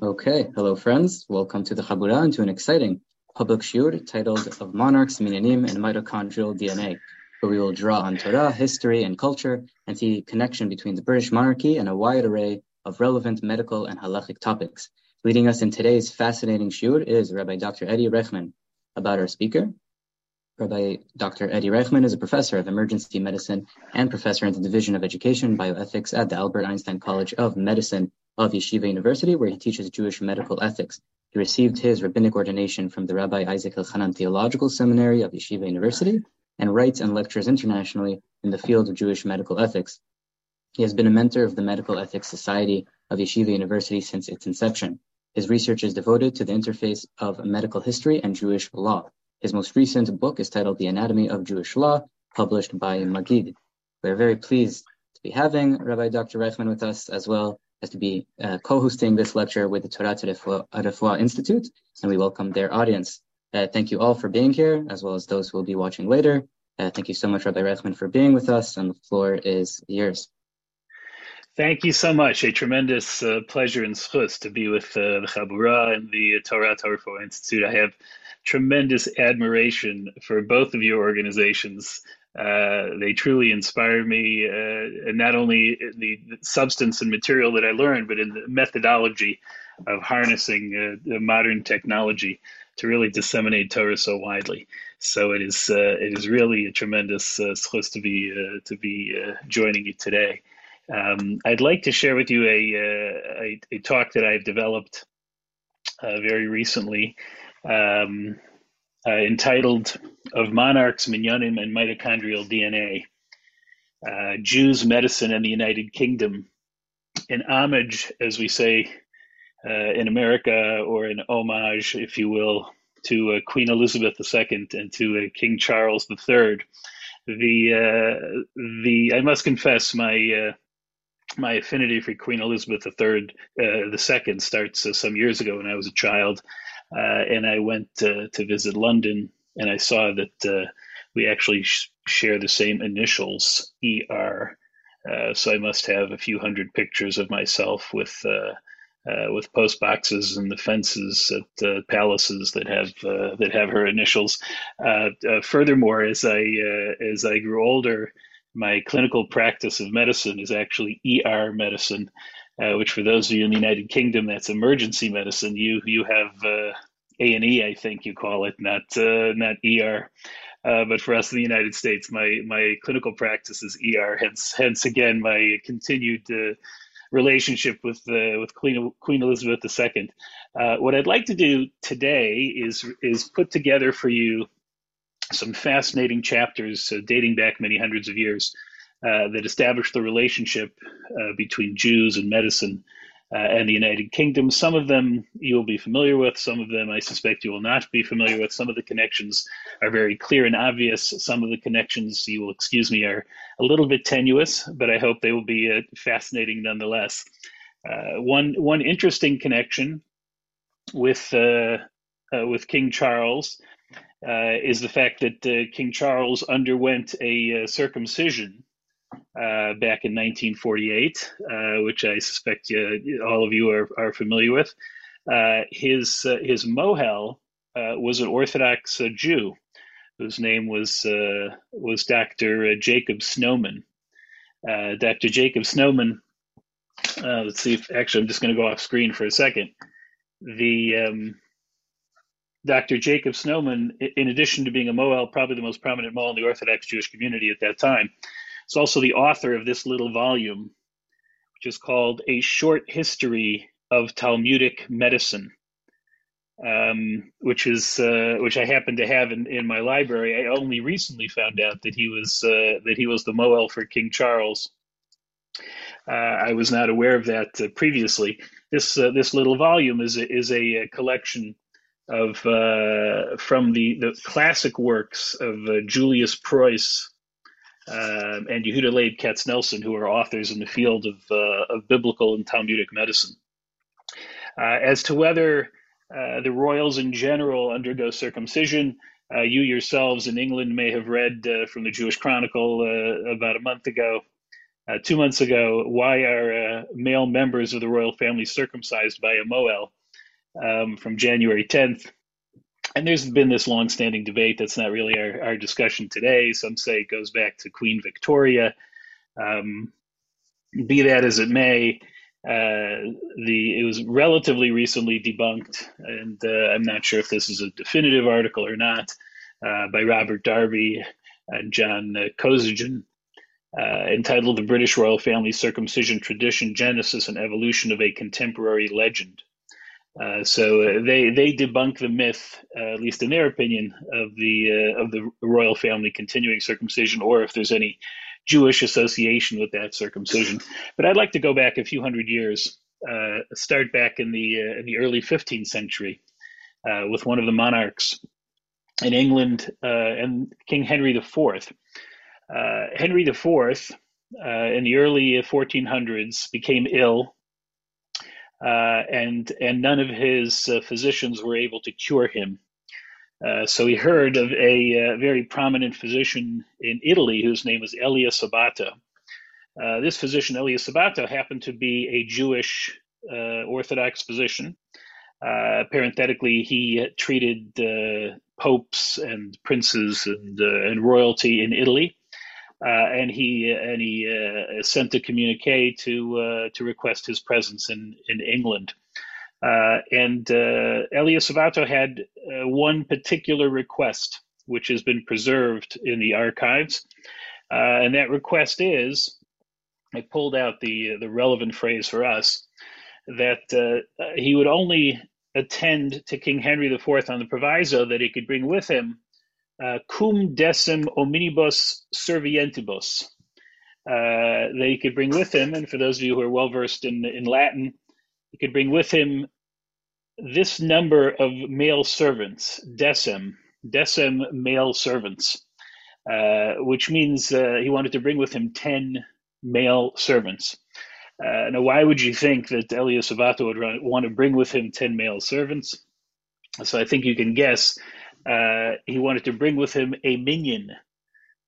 Okay, hello friends. Welcome to the Chabura and to an exciting public shiur titled Of Monarchs, Minyanim, and Mitochondrial DNA, where we will draw on Torah, history, and culture and see connection between the British monarchy and a wide array of relevant medical and halachic topics. Leading us in today's fascinating shiur is Rabbi Dr. Eddie Reichman. About our speaker, Rabbi Dr. Eddie Reichman is a professor of emergency medicine and professor in the Division of Education Bioethics at the Albert Einstein College of Medicine of Yeshiva University, where he teaches Jewish medical ethics. He received his rabbinic ordination from the Rabbi Isaac Elchanan Theological Seminary of Yeshiva University and writes and lectures internationally in the field of Jewish medical ethics. He has been a mentor of the Medical Ethics Society of Yeshiva University since its inception. His research is devoted to the interface of medical history and Jewish law. His most recent book is titled The Anatomy of Jewish Law, published by Maggid. We're very pleased to be having Rabbi Dr. Reichman with us, as well as to be uh, co-hosting this lecture with the Torah Refuah Institute, and we welcome their audience. Uh, thank you all for being here, as well as those who will be watching later. Uh, thank you so much, Rabbi Reichman, for being with us, and the floor is yours. Thank you so much. A tremendous uh, pleasure and zchus to be with uh, the Chabura and the Torah Refuah Institute. I have tremendous admiration for both of your organizations. Uh, they truly inspire me, uh, and not only in the substance and material that I learned, but in the methodology of harnessing uh, modern technology to really disseminate Torah so widely. So it is uh, it is really a tremendous uh, to be uh, to be joining you today. Um, I'd like to share with you a a, a talk that I've developed very recently um, uh, entitled Of Monarchs, Minyanim, and Mitochondrial DNA uh, Jews, Medicine, and the United Kingdom. An homage, as we say uh, in America, or an homage, if you will, to uh, Queen Elizabeth II and to uh, King Charles III. The uh, the I must confess my my affinity for Queen Elizabeth III, uh, the second, starts uh, some years ago when I was a child. Uh, and I went to visit London, and I saw that uh, we actually sh- share the same initials, ER. Uh, so I must have a few hundred pictures of myself with uh, uh, with post boxes and the fences at uh, palaces that have that have her initials. furthermore, as I as I grew older, my clinical practice of medicine is actually ER medicine uh, which for those of you in the United Kingdom, that's emergency medicine. You you have uh, A and E, I think you call it, not uh, not ER. Uh, but for us in the United States, my my clinical practice is ER. Hence hence again my continued uh, relationship with uh, with Queen Queen Elizabeth II. what I'd like to do today is is put together for you some fascinating chapters dating back many hundreds of years uh, that established the relationship uh, between Jews and medicine uh, and the United Kingdom. Some of them you will be familiar with, some of them I suspect you will not be familiar with. Some of the connections are very clear and obvious. Some of the connections, you will excuse me, are a little bit tenuous, but I hope they will be uh, fascinating nonetheless. Uh, one one interesting connection with with King Charles is the fact that King Charles underwent a circumcision uh, back in 1948, uh, which I suspect uh, all of you are, are familiar with. Uh, his uh, his mohel uh, was an Orthodox Jew whose name was was Dr. Jacob Snowman. Dr. Jacob Snowman. let's see if actually I'm just going to go off screen for a second. The um, Dr. Jacob Snowman, in addition to being a Mohel, probably the most prominent Mohel in the Orthodox Jewish community at that time, He's also the author of this little volume, which is called A Short History of Talmudic Medicine, um, which is uh, which I happen to have in, in my library. I only recently found out that he was uh, that he was the Mohel for King Charles. Uh, I was not aware of that uh, previously. This uh, this little volume is a, is a, collection of uh, from the the classic works of Julius Preuss um, and Yehuda Leib Katzenelson, who are authors in the field of, uh, of biblical and Talmudic medicine. Uh, as to whether uh, the royals in general undergo circumcision, uh, you yourselves in England may have read uh, from the Jewish Chronicle uh, about a month ago two months ago, why are male members of the royal family circumcised by a Mohel um, from January 10th? And there's been this long-standing debate. That's not really our, our discussion today. Some say it goes back to Queen Victoria. Um, be that as it may, uh, the it was relatively recently debunked, and uh, I'm not sure if this is a definitive article or not, uh, by Robert Darby and John uh, Cozijn, uh, entitled "The British Royal Family Circumcision Tradition: Genesis and Evolution of a Contemporary Legend." Uh, so they they debunk the myth, at least in their opinion, of the of the royal family continuing circumcision, or if there's any Jewish association with that circumcision. But I'd like to go back a few hundred years, uh, start back in the uh, in the early 15th century uh, with one of the monarchs in England uh, and King Henry IV. Uh, Henry IV uh, in the early 1400s became ill. And and none of his physicians were able to cure him. Uh, so he heard of a uh, very prominent physician in Italy whose name was Elias Sabato. Uh, this physician, Elias Sabato, happened to be a Jewish uh, Orthodox physician. Uh, parenthetically, he treated popes and princes and, and royalty in Italy. And he and he sent a communique to to request his presence in in England. Uh, and uh, Elias Sabato had uh, one particular request, which has been preserved in the archives. Uh, and that request is I pulled out the, the relevant phrase for us that uh, he would only attend to King Henry IV on the proviso that he could bring with him uh, cum decim omnibus servientibus. Uh, that he could bring with him, and for those of you who are well versed in, in Latin, he could bring with him this number of male servants, decim, decim male servants, uh, which means uh, he wanted to bring with him 10 male servants. Uh, now, why would you think that Elias Sabato would run, want to bring with him 10 male servants? So I think you can guess uh, he wanted to bring with him a minyan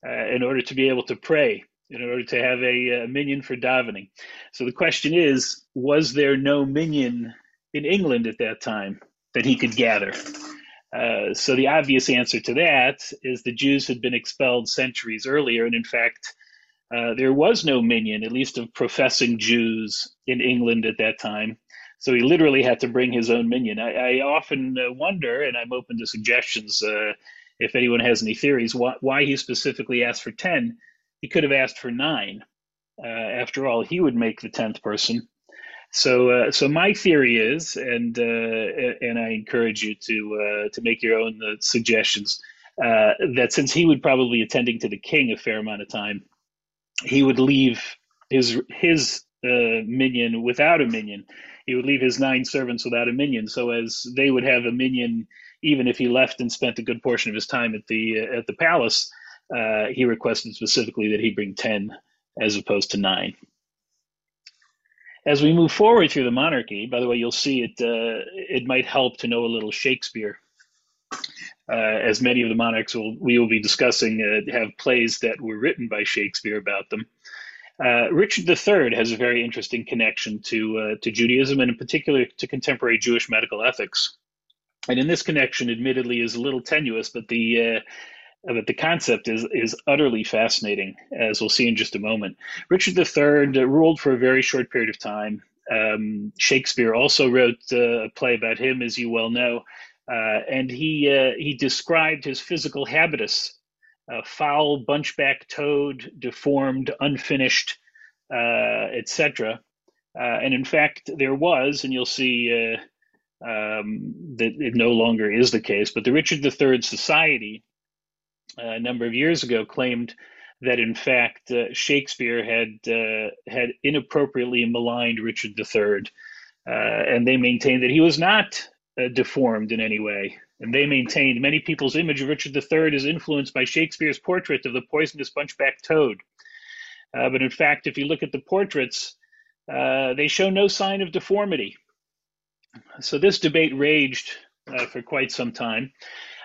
uh, in order to be able to pray in order to have a, a minyan for davening. So the question is, was there no minyan in England at that time that he could gather? Uh, so the obvious answer to that is the Jews had been expelled centuries earlier, and in fact, uh, there was no minyan, at least of professing Jews in England at that time. So he literally had to bring his own minyan. I, I often uh, wonder, and I'm open to suggestions uh, if anyone has any theories, why, why he specifically asked for 10 he could have asked for nine. Uh, after all, he would make the tenth person. So, uh, so my theory is, and uh, and I encourage you to uh, to make your own suggestions. That since he would probably attending to the king a fair amount of time, he would leave his his minyan without a minyan. He would leave his nine servants without a minyan. so as they would have a minyan, even if he left and spent a good portion of his time at the at the palace uh, he requested specifically that he bring 10 as opposed to 9. As we move forward through the monarchy, by the way, you'll see it, uh, it might help to know a little Shakespeare. Uh, as many of the monarchs will, we will be discussing uh, have plays that were written by Shakespeare about them. Uh, Richard III has a very interesting connection to uh, to Judaism and in particular to contemporary Jewish medical ethics. And in this connection, admittedly, is a little tenuous, but the uh, but the concept is is utterly fascinating, as we'll see in just a moment. Richard III ruled for a very short period of time. Um, Shakespeare also wrote uh, a play about him, as you well know, uh, and he uh, he described his physical habitus: foul, bunchback toad, deformed, unfinished, uh, etc. Uh, and in fact, there was, and you'll see uh, um, that it no longer is the case, but the Richard III Society a number of years ago claimed that in fact uh, Shakespeare had uh, had inappropriately maligned Richard III, uh, and they maintained that he was not uh, deformed in any way. And they maintained many people's image of Richard III is influenced by Shakespeare's portrait of the poisonous bunchback toad. Uh, but in fact, if you look at the portraits, uh, they show no sign of deformity. So this debate raged for quite some time.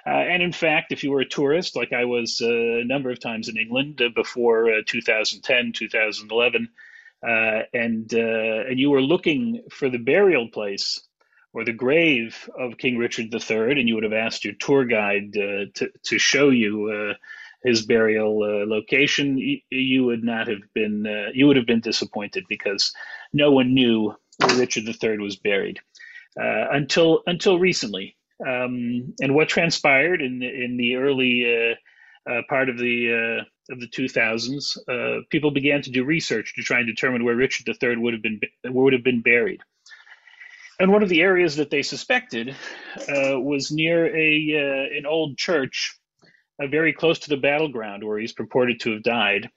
Uh, and in fact, if you were a tourist, like I was uh, a number of times in England uh, before 2010, 2011, and and you were looking for the burial place or the grave of King Richard III, and you would have asked your tour guide uh, to, to show you uh, his burial uh, location, you, would not have been you would have been disappointed because no one knew where Richard III was buried until until recently. Um, and what transpired in in the early uh, uh, part of the uh, of the 2000s, uh, people began to do research to try and determine where Richard III would have been would have been buried. And one of the areas that they suspected uh, was near a uh, an old church, very close to the battleground where he's purported to have died.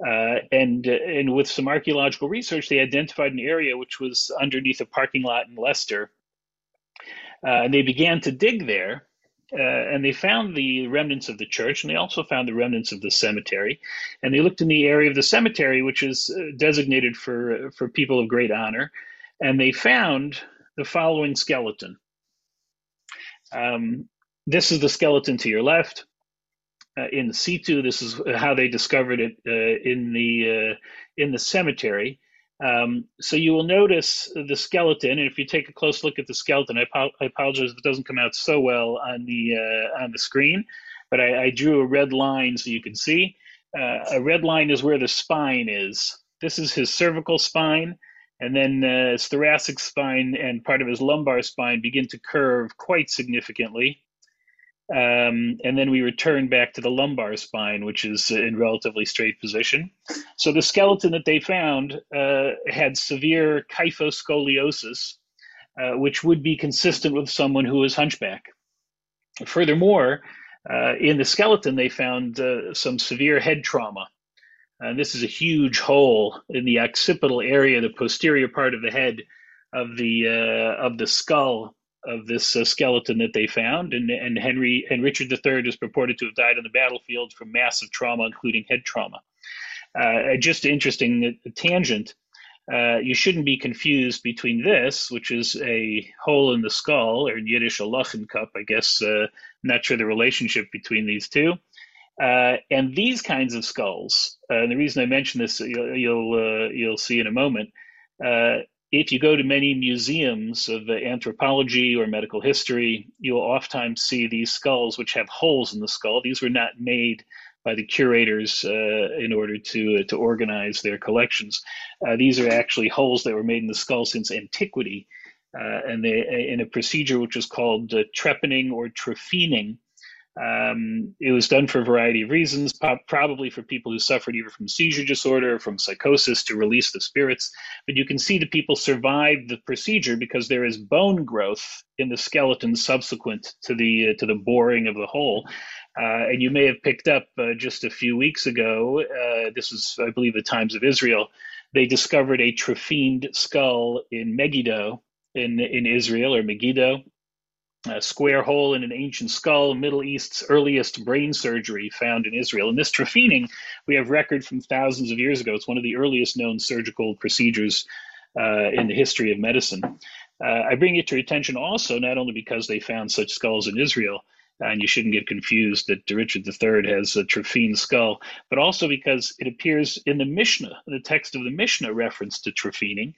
and and with some archaeological research, they identified an area which was underneath a parking lot in Leicester uh, and they began to dig there, uh, and they found the remnants of the church, and they also found the remnants of the cemetery. And they looked in the area of the cemetery, which is uh, designated for for people of great honor, and they found the following skeleton. Um, this is the skeleton to your left. Uh, in situ, this is how they discovered it uh, in the uh, in the cemetery. Um, so you will notice the skeleton, and if you take a close look at the skeleton, I, I apologize if it doesn't come out so well on the uh, on the screen, but I, I, drew a red line so you can see. Uh, a red line is where the spine is. This is his cervical spine, and then uh, his thoracic spine and part of his lumbar spine begin to curve quite significantly. Um, and then we return back to the lumbar spine, which is in relatively straight position. So the skeleton that they found uh, had severe kyphoscoliosis, uh, which would be consistent with someone who is hunchback. Furthermore, uh, in the skeleton, they found uh, some severe head trauma. And this is a huge hole in the occipital area, the posterior part of the head of the uh, of the skull, of this uh, skeleton that they found, and and Henry and Richard III is purported to have died on the battlefield from massive trauma, including head trauma. Uh, just interesting tangent. Uh, you shouldn't be confused between this, which is a hole in the skull, or in Yiddish a Lochenkup. I guess uh, not sure the relationship between these two. Uh, and these kinds of skulls, uh, and the reason I mention this, you'll you'll, uh, you'll see in a moment. Uh, if you go to many museums of anthropology or medical history, you'll oftentimes see these skulls which have holes in the skull. These were not made by the curators uh, in order to uh, to organize their collections. Uh, these are actually holes that were made in the skull since antiquity, uh, and they in a procedure which was called trepanning or trephining, um, it was done for a variety of reasons, probably for people who suffered either from seizure disorder, or from psychosis to release the spirits. But you can see the people survived the procedure because there is bone growth in the skeleton subsequent to the uh, to the boring of the hole. Uh, and you may have picked up uh, just a few weeks ago. Uh, this was, I believe, the Times of Israel. They discovered a trephined skull in Megiddo in in Israel or Megiddo a square hole in an ancient skull, Middle East's earliest brain surgery found in Israel. And this trephining, we have record from thousands of years ago. It's one of the earliest known surgical procedures uh, in the history of medicine. Uh, I bring it to your attention also, not only because they found such skulls in Israel, and you shouldn't get confused that Richard III has a trephined skull, but also because it appears in the Mishnah, the text of the Mishnah reference to trephining.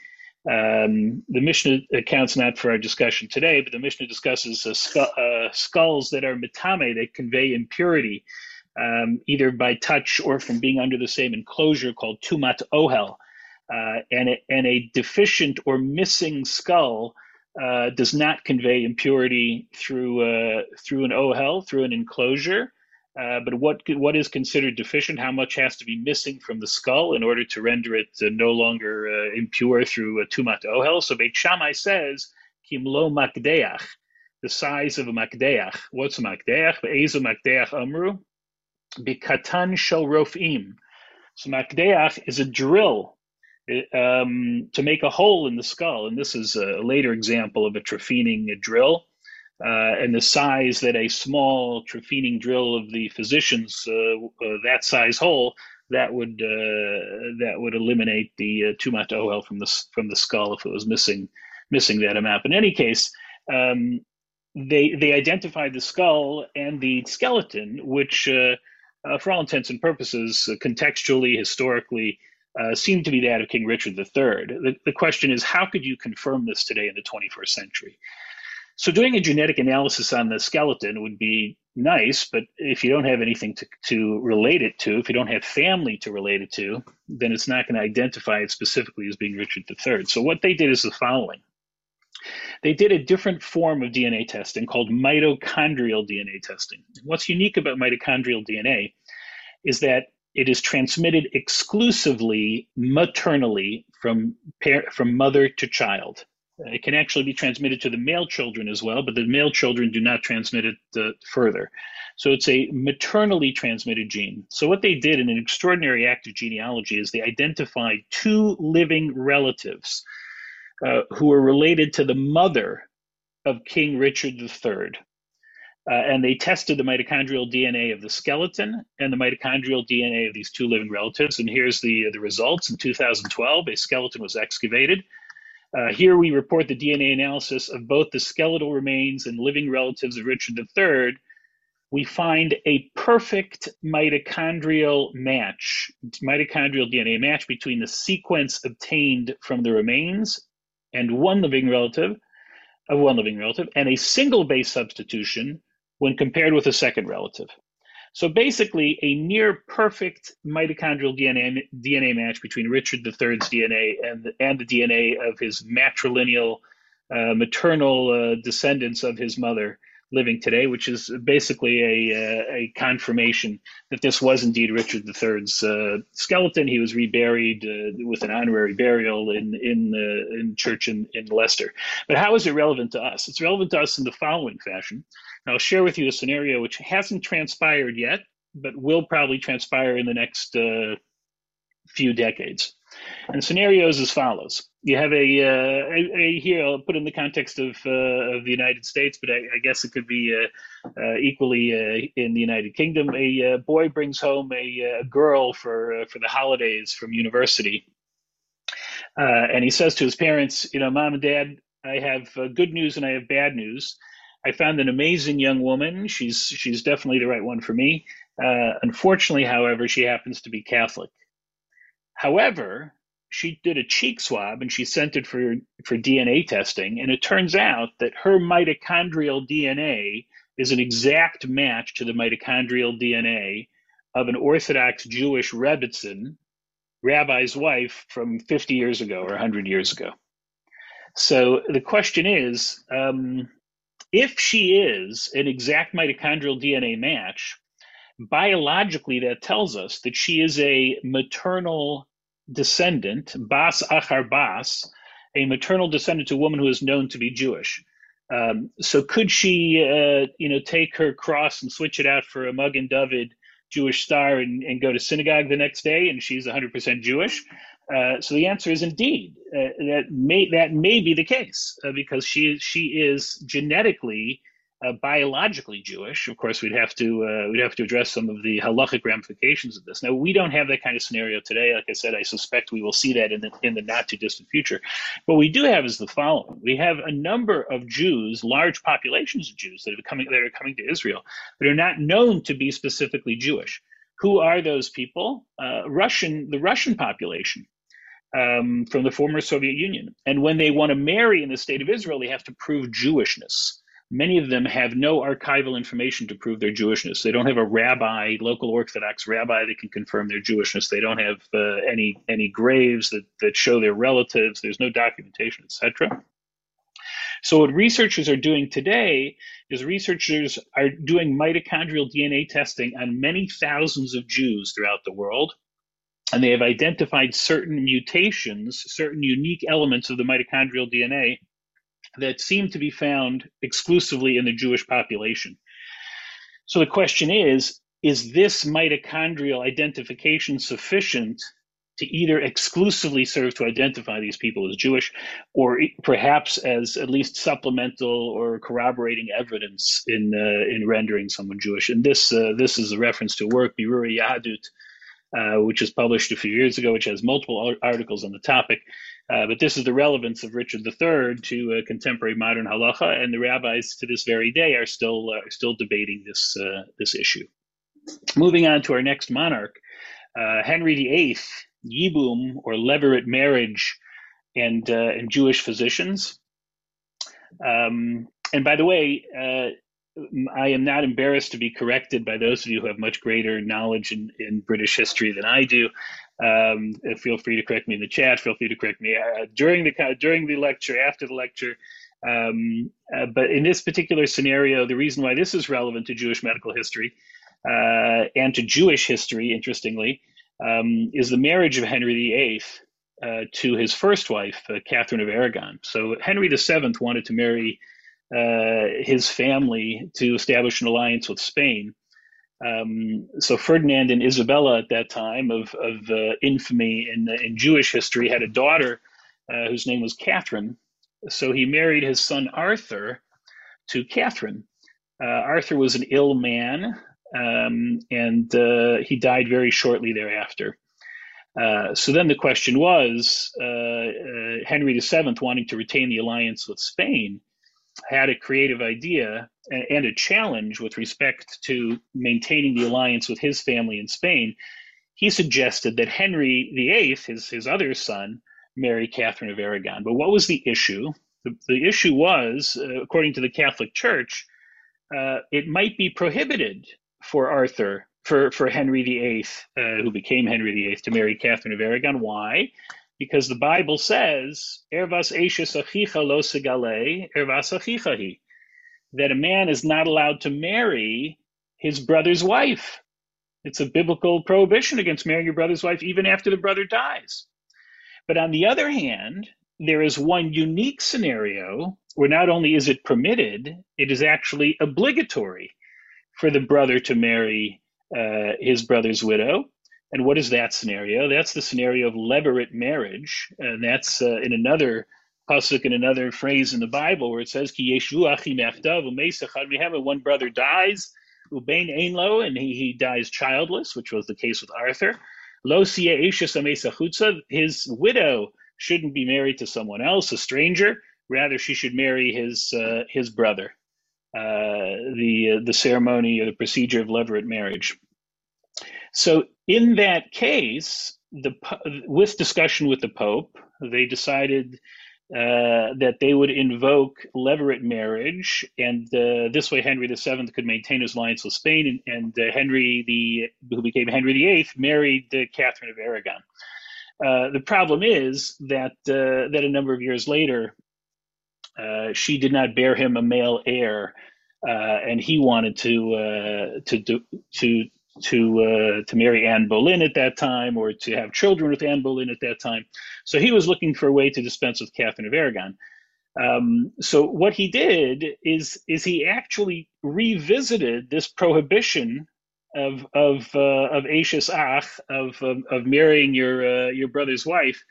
Um, the Mishnah accounts not for our discussion today, but the Mishnah discusses uh, skull, uh, skulls that are mitame, that convey impurity, um, either by touch or from being under the same enclosure called tumat ohel. Uh, and, a, and a deficient or missing skull uh, does not convey impurity through uh, through an ohel, through an enclosure. Uh, but what what is considered deficient? How much has to be missing from the skull in order to render it uh, no longer uh, impure through a tumat ohel? So Beit Shammai says kimlo makdeach, the size of a makdeach. What's a makdeach? Be'ezu makdeach amru bikatan shel rofim. So makdeach is a drill um, to make a hole in the skull, and this is a later example of a trephining drill uh, and the size that a small trephining drill of the physician's uh, uh, that size hole that would uh, that would eliminate the tumat ohel from the from the skull if it was missing missing that amount. In any case, um, they they identified the skull and the skeleton, which, uh, uh, for all intents and purposes, uh, contextually, historically, seemed to be that of King Richard III. The, the question is, how could you confirm this today in the 21st century? So, doing a genetic analysis on the skeleton would be nice, but if you don't have anything to, to relate it to, if you don't have family to relate it to, then it's not going to identify it specifically as being Richard III. So, what they did is the following they did a different form of DNA testing called mitochondrial DNA testing. What's unique about mitochondrial DNA is that it is transmitted exclusively maternally from par- from mother to child. It can actually be transmitted to the male children as well, but the male children do not transmit it uh, further. So it's a maternally transmitted gene. So what they did in an extraordinary act of genealogy is they identified two living relatives uh, who were related to the mother of King Richard III. Uh, and they tested the mitochondrial DNA of the skeleton and the mitochondrial DNA of these two living relatives. And here's the, the results. In 2012, a skeleton was excavated. Uh, here we report the DNA analysis of both the skeletal remains and living relatives of Richard III. We find a perfect mitochondrial match, mitochondrial DNA match between the sequence obtained from the remains and one living relative of one living relative and a single base substitution when compared with a second relative. So basically, a near perfect mitochondrial DNA, DNA match between Richard III's DNA and the, and the DNA of his matrilineal uh, maternal uh, descendants of his mother living today, which is basically a, uh, a confirmation that this was indeed Richard III's uh, skeleton. He was reburied uh, with an honorary burial in in uh, in church in, in Leicester. But how is it relevant to us? It's relevant to us in the following fashion. I'll share with you a scenario which hasn't transpired yet, but will probably transpire in the next uh, few decades. And the scenario is as follows you have a, uh, a, a, here I'll put in the context of uh, of the United States, but I, I guess it could be uh, uh equally uh, in the United Kingdom. A uh, boy brings home a, a girl for for the holidays from university, and he says to his parents, "You know, mom and dad, I have good news and I have bad news. I found an amazing young woman. She's she's definitely the right one for me. unfortunately, however, she happens to be Catholic. However." she did a cheek swab and she sent it for for DNA testing, and it turns out that her mitochondrial DNA is an exact match to the mitochondrial DNA of an Orthodox Jewish Rebbitzin, rabbi's wife from 50 years ago or 100 years ago. So the question is, um, if she is an exact mitochondrial DNA match, biologically that tells us that she is a maternal descendant, Bas Achar Bas, a maternal descendant to a woman who is known to be Jewish. Um, so could she, uh, you know, take her cross and switch it out for a Magen David Jewish star and, and go to synagogue the next day, and she's 100% Jewish? Uh, so the answer is indeed uh, that may that may be the case uh, because she she is genetically uh, biologically Jewish, of course, we'd have to uh, we'd have to address some of the halachic ramifications of this. Now, we don't have that kind of scenario today. Like I said, I suspect we will see that in the in the not too distant future. What we do have is the following: we have a number of Jews, large populations of Jews that are coming that are coming to Israel that are not known to be specifically Jewish. Who are those people? Uh, Russian, the Russian population. Um, from the former Soviet Union. And when they want to marry in the state of Israel, they have to prove Jewishness. Many of them have no archival information to prove their Jewishness. They don't have a rabbi, local Orthodox rabbi, that can confirm their Jewishness. They don't have uh, any any graves that, that show their relatives. There's no documentation, etc. So what researchers are doing today is researchers are doing mitochondrial DNA testing on many thousands of Jews throughout the world. And they have identified certain mutations, certain unique elements of the mitochondrial DNA that seem to be found exclusively in the Jewish population. So the question is is this mitochondrial identification sufficient to either exclusively serve to identify these people as Jewish or perhaps as at least supplemental or corroborating evidence in uh, in rendering someone Jewish? And this uh, this is a reference to work Birurei Yahadut, uh, which was published a few years ago, which has multiple articles on the topic. Uh, but this is the relevance of Richard III to uh, contemporary modern halacha, and the rabbis to this very day are still uh, still debating this uh, this issue. Moving on to our next monarch, uh, Henry VIII, Yibum or levirate marriage, and and Jewish physicians. Um, and by the way, I am not embarrassed to be corrected by those of you who have much greater knowledge in, in British history than I do. Um, feel free to correct me in the chat. Feel free to correct me uh, during the during the lecture, after the lecture. Um, uh, but in this particular scenario, the reason why this is relevant to Jewish medical history uh, and to Jewish history, interestingly, um, is the marriage of Henry VIII uh, to his first wife, uh, Catherine of Aragon. So Henry VII wanted to marry uh, his family to establish an alliance with Spain. Um, so Ferdinand and Isabella at that time of, of uh, infamy in, in Jewish history had a daughter uh, whose name was Catherine. So he married his son Arthur to Catherine. Uh, Arthur was an ill man, um, and uh, he died very shortly thereafter. Uh, so then the question was uh, Henry VII wanting to retain the alliance with Spain had a creative idea and a challenge with respect to maintaining the alliance with his family in Spain, he suggested that Henry VIII, his, his other son, marry Catherine of Aragon. But what was the issue? The, the issue was, uh, according to the Catholic Church, uh, it might be prohibited for Arthur, for, for Henry VIII, uh, who became Henry VIII, to marry Catherine of Aragon. Why? Because the Bible says, Ervas Achicha lo Ervas Achicha that a man is not allowed to marry his brother's wife. It's a biblical prohibition against marrying your brother's wife even after the brother dies. But on the other hand, there is one unique scenario where not only is it permitted, it is actually obligatory for the brother to marry uh, his brother's widow. And what is that scenario? That's the scenario of levirate marriage, and that's uh, in another pasuk in another phrase in the Bible where it says ki yeshu achim one brother dies ubein einlo and he, he dies childless, which was the case with Arthur. Lo his widow shouldn't be married to someone else, a stranger. Rather, she should marry his uh, his brother. Uh, the uh, the ceremony or the procedure of levirate marriage. So in that case, the with discussion with the Pope, they decided uh, that they would invoke levirate marriage, and uh, this way Henry VII could maintain his alliance with Spain, and, and uh, Henry the who became Henry VIII married Catherine of Aragon. Uh, the problem is that uh, that a number of years later, uh, she did not bear him a male heir, and he wanted to to to to uh, to marry Anne Boleyn at that time or to have children with Anne Boleyn at that time. So he was looking for a way to dispense with Catherine of Aragon. Um, so what he did is is he actually revisited this prohibition of of uh, of Ashes Ach of, of, of marrying your uh, your brother's wife,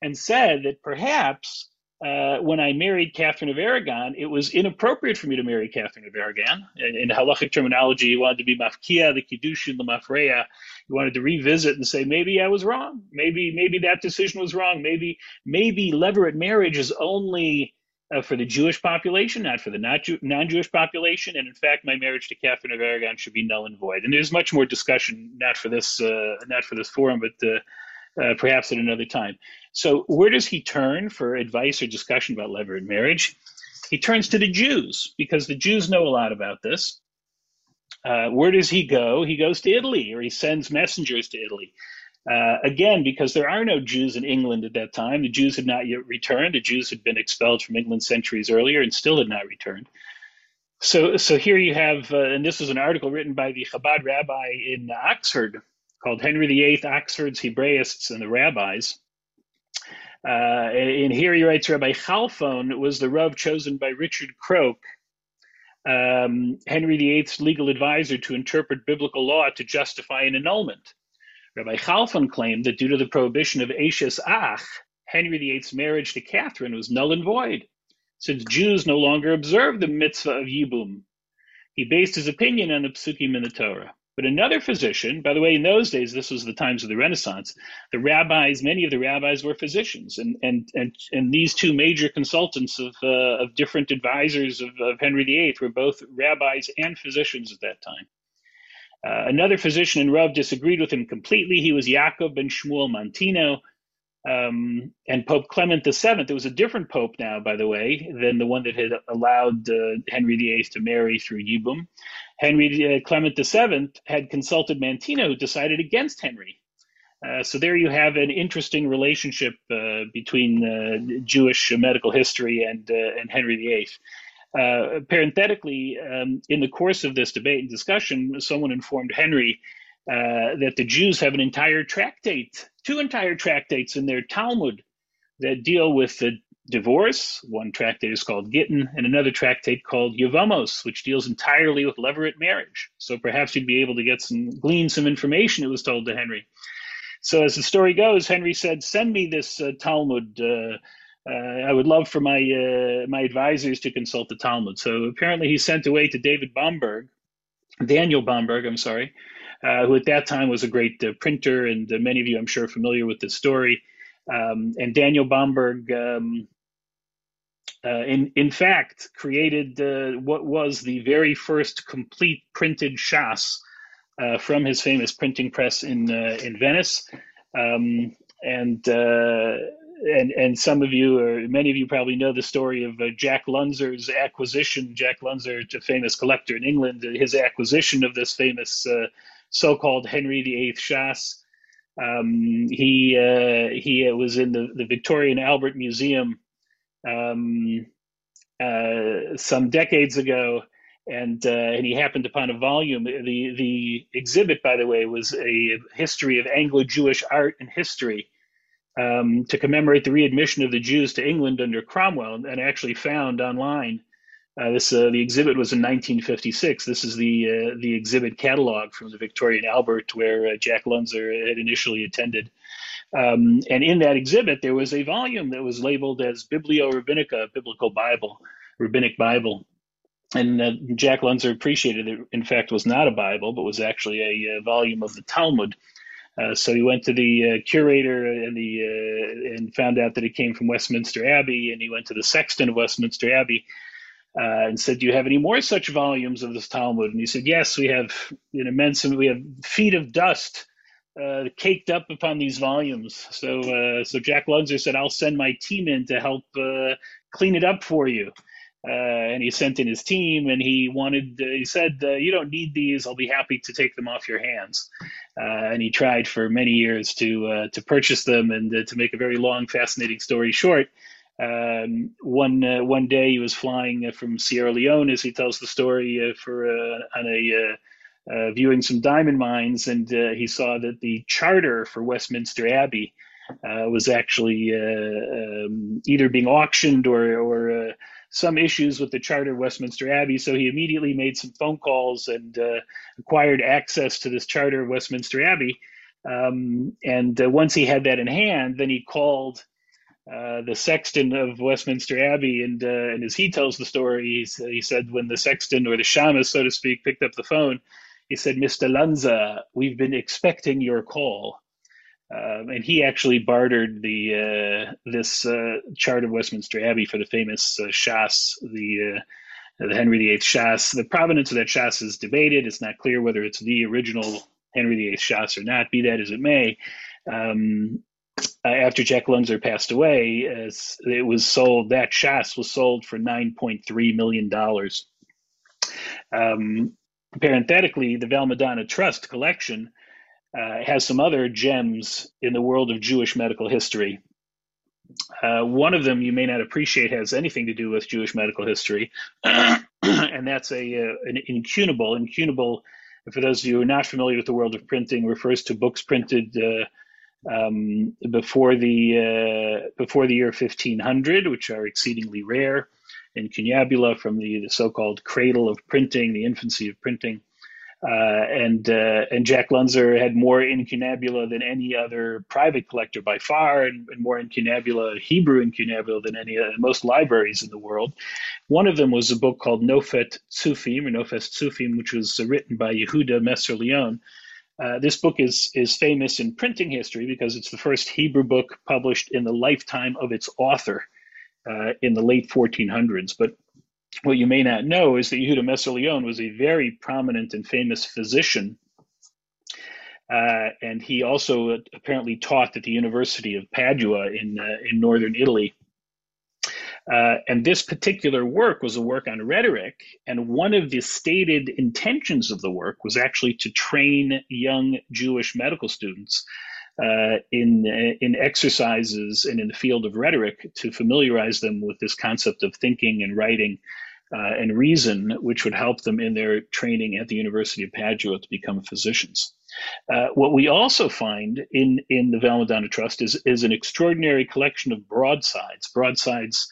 and said that perhaps uh, when I married Catherine of Aragon, it was inappropriate for me to marry Catherine of Aragon. In, in halachic terminology, he wanted to be mafkia, the kiddushin, the mafreya. He wanted to revisit and say, maybe I was wrong. Maybe maybe that decision was wrong. Maybe maybe levirate marriage is only uh, for the Jewish population, not for the non-Jewish population. And in fact, my marriage to Catherine of Aragon should be null and void. And there's much more discussion, not for this uh, not for this forum, but uh, perhaps at another time. So, where does he turn for advice or discussion about levirate marriage? He turns to the Jews because the Jews know a lot about this. Uh, where does he go? He goes to Italy or he sends messengers to Italy. Uh, again, because there are no Jews in England at that time, the Jews had not yet returned. The Jews had been expelled from England centuries earlier and still had not returned. So, so here you have, uh, and this is an article written by the Chabad rabbi in Oxford called Henry VIII, Oxford's Hebraists and the Rabbis. Uh, and here he writes Rabbi Chalfon was the Rav chosen by Richard Croke, um, Henry VIII's legal advisor to interpret biblical law to justify an annulment. Rabbi Chalfon claimed that due to the prohibition of Ashes Ach, Henry VIII's marriage to Catherine was null and void, since Jews no longer observed the mitzvah of Yibum. He based his opinion on the psukim in the Torah. But another physician, by the way, in those days, this was the times of the Renaissance, the rabbis, many of the rabbis were physicians. And, and, and, and these two major consultants of, uh, of different advisors of, of Henry VIII were both rabbis and physicians at that time. Uh, another physician in Rav disagreed with him completely. He was Yaakov ben Shmuel Mantino, um, and Pope Clement VII. There was a different pope now, by the way, than the one that had allowed uh, Henry VIII to marry through Yibum. Henry uh, Clement VII had consulted Mantino, who decided against Henry. Uh, so there you have an interesting relationship uh, between uh, Jewish medical history and uh, and Henry VIII. Uh, parenthetically, um, in the course of this debate and discussion, someone informed Henry uh, that the Jews have an entire tractate, two entire tractates in their Talmud that deal with the divorce. One tractate is called Gittin, and another tractate called Yevamos, which deals entirely with levirate marriage. So perhaps you'd be able to get some glean some information. It was told to Henry. So as the story goes, Henry said, "Send me this uh, Talmud." Uh, uh, I would love for my uh, my advisors to consult the Talmud. So apparently, he sent away to David Bomberg, Daniel Bomberg. I'm sorry, uh, who at that time was a great uh, printer, and uh, many of you, I'm sure, are familiar with this story. Um, and Daniel Bomberg, um, uh, in in fact, created what was the very first complete printed Shas from his famous printing press in in Venice. Um, and and and some of you or many of you probably know the story of uh, Jack Lunzer's acquisition. Jack Lunzer, a famous collector in England, his acquisition of this famous uh, so-called Henry VIII Shas. Um, he uh, he was in the, the Victoria and Albert Museum um, uh, some decades ago, and uh, and he happened upon a volume. The the exhibit, by the way, was a history of Anglo-Jewish art and history um, to commemorate the readmission of the Jews to England under Cromwell, and actually found online. Uh, this uh, the exhibit was in 1956. This is the uh, the exhibit catalog from the Victoria and Albert, where uh, Jack Lunzer had initially attended. Um, and in that exhibit, there was a volume that was labeled as Biblio Rabbinica, Biblical Bible, Rabbinic Bible. And uh, Jack Lunzer appreciated it. In fact, was not a Bible, but was actually a, a volume of the Talmud. Uh, so he went to the uh, curator and the uh, and found out that it came from Westminster Abbey, and he went to the sexton of Westminster Abbey uh, and said, "Do you have any more such volumes of this Talmud?" And he said, "Yes, we have an immense. We have feet of dust." Uh, caked up upon these volumes. So, so Jack Lunzer said, "I'll send my team in to help clean it up for you." Uh, and he sent in his team and he wanted uh, he said uh, you don't need these i'll be happy to take them off your hands uh, and he tried for many years to uh, to purchase them and uh, to make a very long fascinating story short um, one one day he was flying from Sierra Leone as he tells the story for on a viewing some diamond mines and he saw that the charter for Westminster Abbey was actually um, either being auctioned or or some issues with the charter of Westminster Abbey. So he immediately made some phone calls and uh, acquired access to this charter of Westminster Abbey. Um, and uh, once he had that in hand, then he called uh, the sexton of Westminster Abbey. And, uh, and as he tells the story, he, he said, when the sexton or the shamus, so to speak, picked up the phone, he said, Mr. Lunzer, we've been expecting your call. Um, and he actually bartered the uh, this uh, chart of Westminster Abbey for the famous uh, Shas, the the Henry VIII Shas. The provenance of that Shas is debated. It's not clear whether it's the original Henry VIII Shas or not. Be that as it may, um, uh, after Jack Lunzer passed away, it was sold, that Shas was sold for nine point three million dollars. Um, parenthetically, the Valmadonna Trust collection uh, has some other gems in the world of Jewish medical history. Uh, one of them you may not appreciate has anything to do with Jewish medical history, and that's a uh, an incunable. Incunable, for those of you who are not familiar with the world of printing, refers to books printed uh, um, before the uh, before the year 1500, which are exceedingly rare. In incunabula from the, the so-called cradle of printing, the infancy of printing. Uh, and uh, and Jack Lunzer had more incunabula than any other private collector by far, and, and more incunabula, Hebrew incunabula, than any uh, most libraries in the world. One of them was a book called Nofet Tzufim, or Nofes Tzufim, which was written by Yehuda Messer Leon. Uh, this book is is famous in printing history because it's the first Hebrew book published in the lifetime of its author uh, in the late 1400s. But what you may not know is that Yehuda Messer Leon was a very prominent and famous physician. Uh, and he also apparently taught at the University of Padua in, uh, in northern Italy. Uh, and this particular work was a work on rhetoric. And one of the stated intentions of the work was actually to train young Jewish medical students uh, in in exercises and in the field of rhetoric to familiarize them with this concept of thinking and writing uh, and reason, which would help them in their training at the University of Padua to become physicians. Uh, what we also find in in the Valmadonna Trust is is an extraordinary collection of broadsides. Broadsides,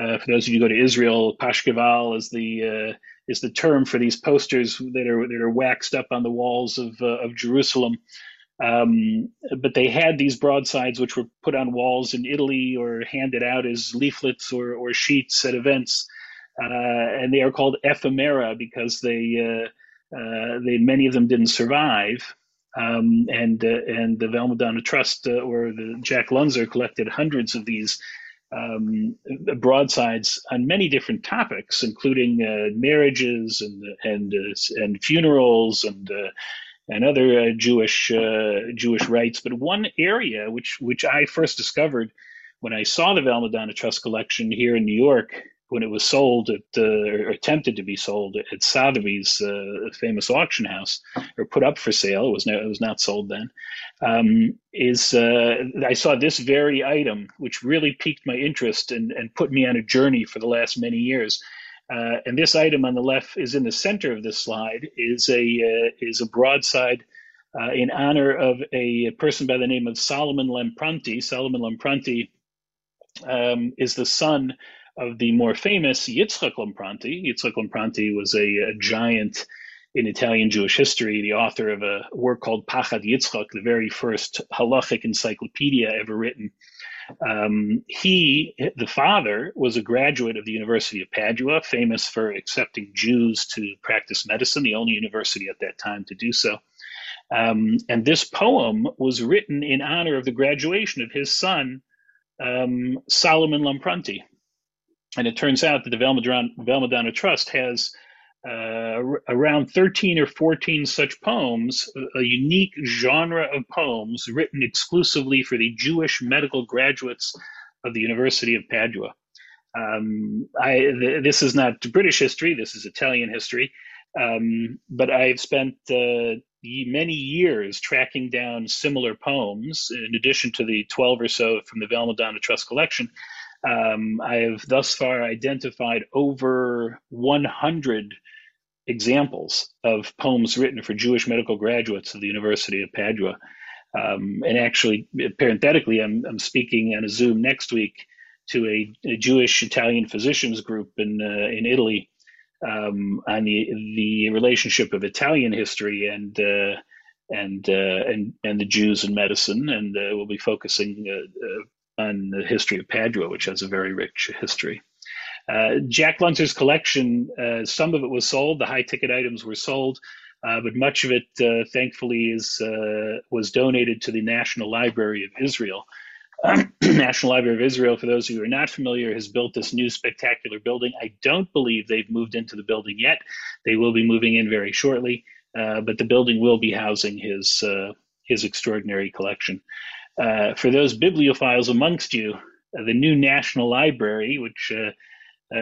uh, for those of you who go to Israel, pashkevil is the uh, is the term for these posters that are that are waxed up on the walls of uh, of Jerusalem. Um, but they had these broadsides which were put on walls in Italy or handed out as leaflets or, or sheets at events. Uh, and they are called ephemera because they, they many of them didn't survive. Um, and uh, and the Valmadonna Trust uh, or the Jack Lunzer collected hundreds of these um, broadsides on many different topics, including uh, marriages and and and funerals and and other uh, Jewish uh, Jewish rites. But one area which which I first discovered when I saw the Valmadonna Trust collection here in New York when it was sold at uh, or attempted to be sold at Sotheby's uh, famous auction house or put up for sale. It was no, it was not sold then. Um, is uh, I saw this very item, which really piqued my interest and, and put me on a journey for the last many years. Uh, and this item on the left is in the center of this slide is a uh, is a broadside uh, in honor of a person by the name of Solomon Lampronti. Solomon Lampronti um, is the son of the more famous Yitzchak Lampronti. Yitzchak Lampronti was a, a, giant in Italian Jewish history, the author of a work called Pachad Yitzchak, the very first halachic encyclopedia ever written. Um, he, the father, was a graduate of the University of Padua, famous for accepting Jews to practice medicine, the only university at that time to do so. Um, and this poem was written in honor of the graduation of his son, um, Solomon Lampronti. And it turns out that the Valmadonna Trust has uh, around 13 or 14 such poems, a unique genre of poems written exclusively for the Jewish medical graduates of the University of Padua. Um, I, th- this is not British history, this is Italian history. Um, but I've spent uh, many years tracking down similar poems, in addition to the 12 or so from the Valmadonna Trust collection. Um, I have thus far identified over 100 examples of poems written for Jewish medical graduates of the University of Padua. Um, and actually, parenthetically, I'm, I'm speaking on a Zoom next week to a, a Jewish Italian physicians group in uh, in Italy um, on the the relationship of Italian history and uh, and uh, and and the Jews in medicine, and uh, we'll be focusing uh, uh, on the history of Padua, which has a very rich history. Uh, Jack Lunzer's collection, uh, some of it was sold, the high ticket items were sold, uh, but much of it, uh, thankfully, is uh, was donated to the National Library of Israel. National Library of Israel, for those who are not familiar, has built this new spectacular building. I don't believe they've moved into the building yet. They will be moving in very shortly, but the building will be housing his his extraordinary collection. For those bibliophiles amongst you, the new National Library, which uh,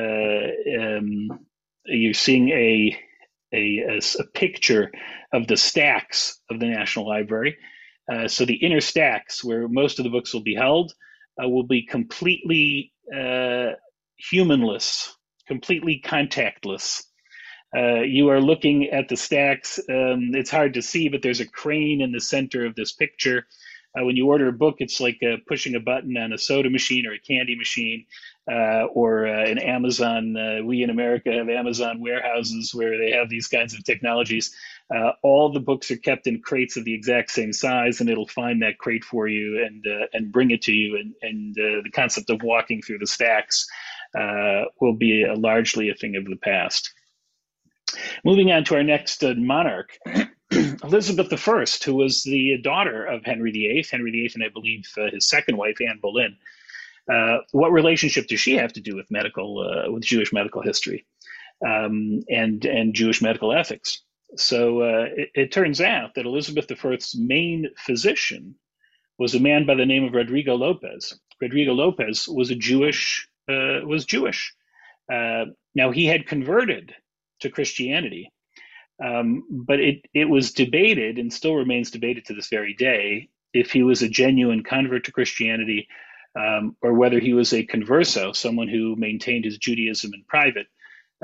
um, you're seeing a, a, a, picture of the stacks of the National Library. Uh, so the inner stacks, where most of the books will be held, uh, will be completely uh, humanless, completely contactless. Uh, you are looking at the stacks. Um, it's hard to see, but there's a crane in the center of this picture. Uh, when you order a book, it's like uh, pushing a button on a soda machine or a candy machine. uh, or uh, an Amazon. Uh, we in America have Amazon warehouses where they have these kinds of technologies. Uh, all the books are kept in crates of the exact same size, and it'll find that crate for you and and bring it to you. And and the concept of walking through the stacks will be a, largely a thing of the past. Moving on to our next monarch. Elizabeth I, who was the daughter of Henry VIII, Henry VIII, and I believe his second wife, Anne Boleyn. Uh, what relationship does she have to do with medical, uh, with Jewish medical history, um, and and Jewish medical ethics? So uh, it, it, turns out that Elizabeth I's main physician was a man by the name of Rodrigo Lopez. Rodrigo Lopez was a Jewish uh, was Jewish. Uh, now he had converted to Christianity, um, but it it was debated and still remains debated to this very day if he was a genuine convert to Christianity um, or whether he was a converso, someone who maintained his Judaism in private,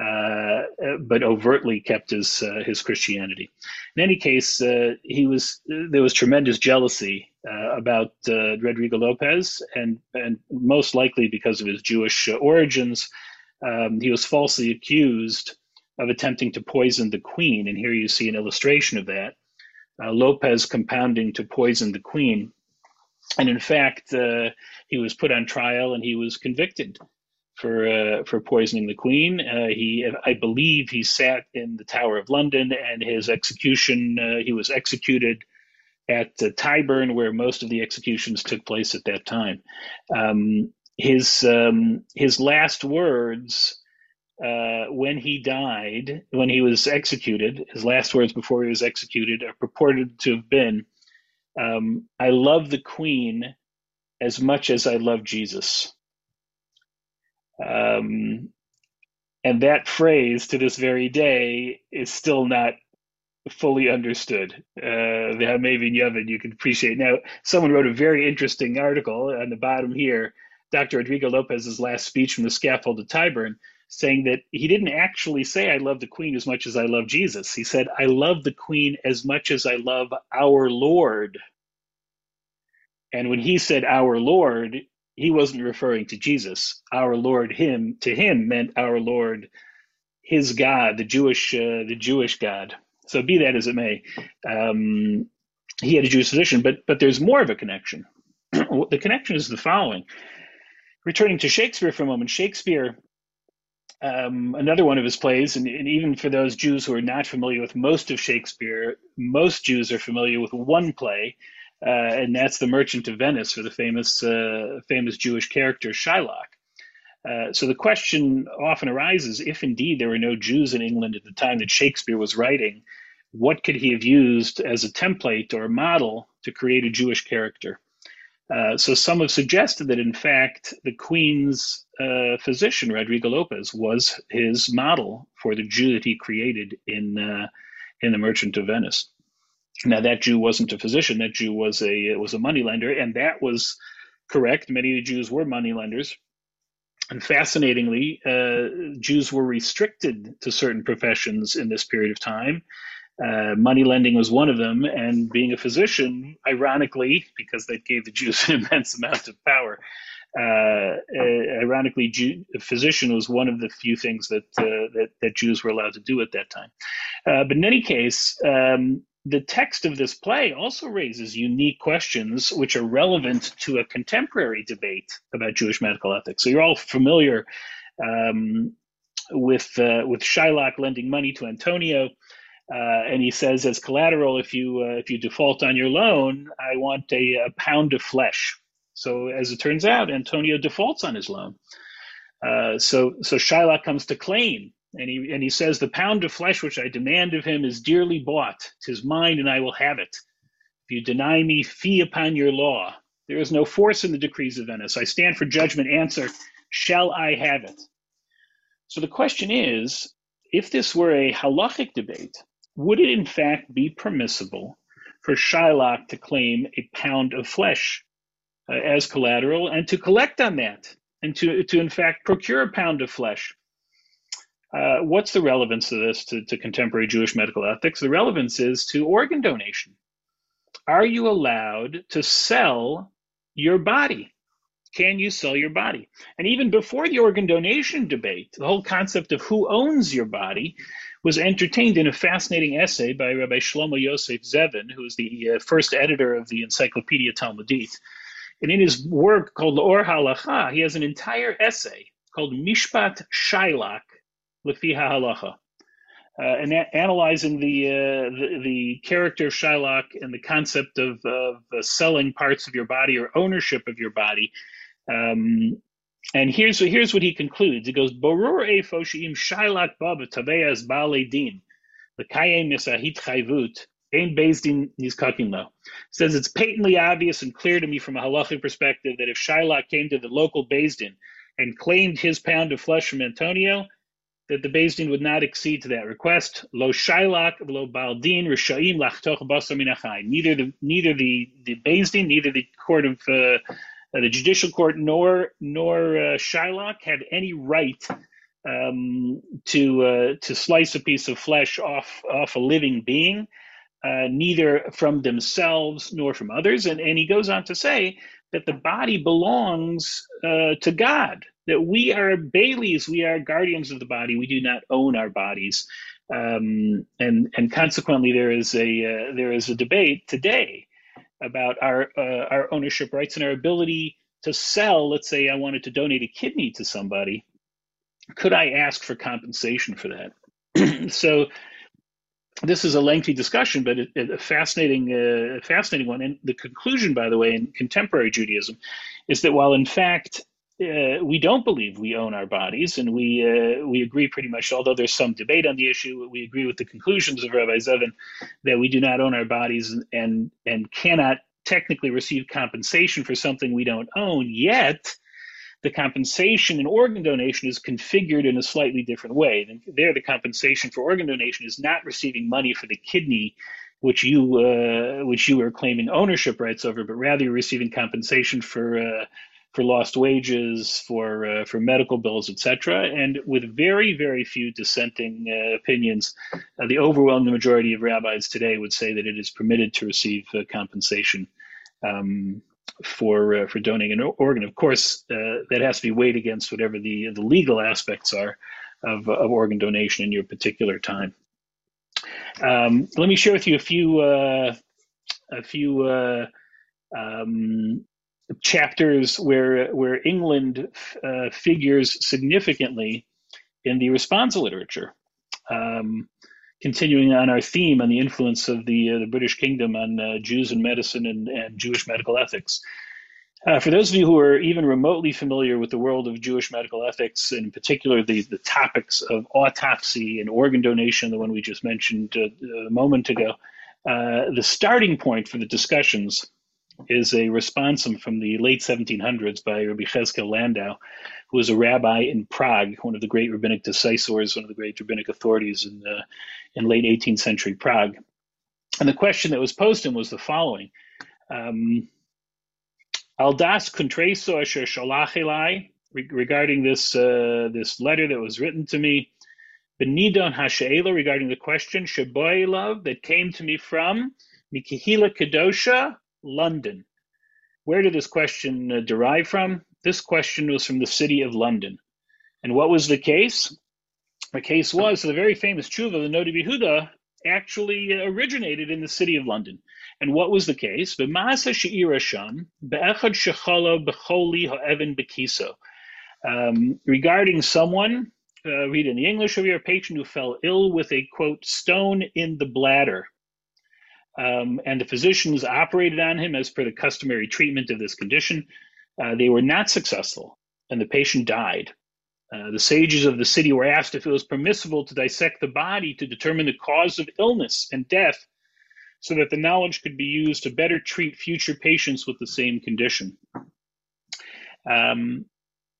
uh, but overtly kept his uh, his Christianity. In any case, uh, he was there was tremendous jealousy uh, about uh, Rodrigo Lopez, and and most likely because of his Jewish origins, um, he was falsely accused of attempting to poison the queen. And here you see an illustration of that. Uh, Lopez compounding to poison the queen and in fact, uh, he was put on trial and he was convicted for uh, for poisoning the Queen. Uh, he, I believe, he sat in the Tower of London, and his execution. Uh, he was executed at uh, Tyburn, where most of the executions took place at that time. Um, his um, his last words. Uh, when he died, when he was executed, his last words before he was executed are purported to have been, um, I love the Queen as much as I love Jesus. Um, and that phrase to this very day is still not fully understood. Uh, the Hamavian Yavin you can appreciate. Now, someone wrote a very interesting article on the bottom here, Dr. Rodrigo Lopez's last speech from the scaffold at Tyburn, saying that he didn't actually say, I love the Queen as much as I love Jesus. He said, I love the Queen as much as I love our Lord. And when he said our Lord, he wasn't referring to Jesus. Our Lord, him, to him meant our Lord, his God, the Jewish, uh, the Jewish God. So be that as it may, um, he had a Jewish physician, but but there's more of a connection. the connection is the following. Returning to Shakespeare for a moment, Shakespeare um, another one of his plays, and, and, even for those Jews who are not familiar with most of Shakespeare, most Jews are familiar with one play, uh, and that's the Merchant of Venice, for the famous uh, famous Jewish character Shylock. Uh, so the question often arises: if indeed there were no Jews in England at the time that Shakespeare was writing, what could he have used as a template or a model to create a Jewish character? Uh, so some have suggested that in fact the Queen's uh, physician Rodrigo Lopez was his model for the Jew that he created in uh, in the Merchant of Venice. Now that Jew wasn't a physician; that Jew was a was a moneylender, and that was correct. Many Jews were moneylenders, and fascinatingly, uh, Jews were restricted to certain professions in this period of time. Uh, money lending was one of them, and being a physician, ironically, because that gave the Jews an immense amount of power. Uh, uh, ironically, Jew, a physician was one of the few things that, uh, that, that Jews were allowed to do at that time. Uh, but in any case, um, the text of this play also raises unique questions which are relevant to a contemporary debate about Jewish medical ethics. So you're all familiar um, with uh, with Shylock lending money to Antonio, uh, and he says, as collateral, if you uh, if you default on your loan, I want a, a, pound of flesh. So as it turns out, Antonio defaults on his loan. Uh, so so Shylock comes to claim and he, and he says, The pound of flesh which I demand of him is dearly bought. Tis mine, and I will have it. If you deny me, fee upon your law. There is no force in the decrees of Venice. I stand for judgment. Answer, shall I have it? So the question is if this were a halachic debate, would it in fact be permissible for Shylock to claim a pound of flesh uh, as collateral and to collect on that and to, to in fact procure a pound of flesh? Uh, what's the relevance of this to, to contemporary Jewish medical ethics? The relevance is to organ donation. Are you allowed to sell your body? can you sell your body? And even before the organ donation debate, the whole concept of who owns your body was entertained in a fascinating essay by Rabbi Shlomo Yosef Zevin, who is the uh, first editor of the Encyclopedia Talmudit. And in his work called Or Halacha, he has an entire essay called Mishpat Shailak Lefi Halacha, uh, and a- analyzing the, uh, the, the character of Shylock and the concept of, of uh, selling parts of your body or ownership of your body. Um, and here's here's what he concludes. He goes, "Borur efo sheim Shylock ba b'taveas ba'alei din, l'kayem misahit chayvut." Ain Din nizkakin lo. Says it's patently obvious and clear to me from a halachic perspective that if Shylock came to the local Din and claimed his pound of flesh from Antonio, that the Beis Din would not accede to that request. Lo shailak lo baldin rishaim lachtoch basar minachai. Neither the neither the the Beis Din, neither the court of uh, the judicial court, nor nor uh, Shylock had any right um, to uh, to slice a piece of flesh off off a living being, uh, neither from themselves nor from others. And and he goes on to say that the body belongs uh, to God that we are baileys, we are guardians of the body. We do not own our bodies, um, and and consequently, there is a uh, there is a debate today about our uh, our ownership rights and our ability to sell. Let's say I wanted to donate a kidney to somebody, could I ask for compensation for that? so. This is a lengthy discussion, but a, fascinating, uh, fascinating one. And the conclusion, by the way, in contemporary Judaism, is that while in fact uh, we don't believe we own our bodies, and we uh, we agree pretty much. Although there's some debate on the issue, we agree with the conclusions of Rabbi Zevin that we do not own our bodies and and cannot technically receive compensation for something we don't own. Yet, the compensation in organ donation is configured in a slightly different way. There, the compensation for organ donation is not receiving money for the kidney which you uh, which you are claiming ownership rights over, but rather you're receiving compensation for uh, for lost wages, for uh, for medical bills, etc. And with very very few dissenting uh, opinions, uh, the overwhelming majority of rabbis today would say that it is permitted to receive uh, compensation um, for uh, for donating an organ. Of course, uh, that has to be weighed against whatever the the legal aspects are of, of organ donation in your particular time. Um, let me share with you a few a few um, chapters where where England uh, figures significantly in the responsa literature. Um, continuing on our theme on the influence of the uh, the British Kingdom on uh, Jews and medicine and, and Jewish medical ethics. Uh, for those of you who are even remotely familiar with the world of Jewish medical ethics, and in particular the, the topics of autopsy and organ donation, the one we just mentioned uh, a moment ago, uh, the starting point for the discussions is a responsum from the late 1700s by Rabbi Cheskel Landau, who was a rabbi in Prague, one of the great rabbinic decisors, one of the great rabbinic authorities in the in late 18th century Prague. And the question that was posed to him was the following. Um, Aldas Kuntreso Asher Shalach regarding this uh, this letter that was written to me, Benidon Hashe'ela regarding the question Shaboilov that came to me from Mikihila Kedosha London. Where did this question uh, derive from? This question was from the city of London. And what was the case? The case was the very famous tshuva, the Noda B'Yehuda, actually originated in the city of London. And what was the case? Um, regarding someone, uh, read in the English of your patient who fell ill with a quote stone in the bladder um, and the physicians operated on him as per the customary treatment of this condition. Uh, they were not successful, and the patient died. Uh, the sages of the city were asked if it was permissible to dissect the body to determine the cause of illness and death so that the knowledge could be used to better treat future patients with the same condition. Um,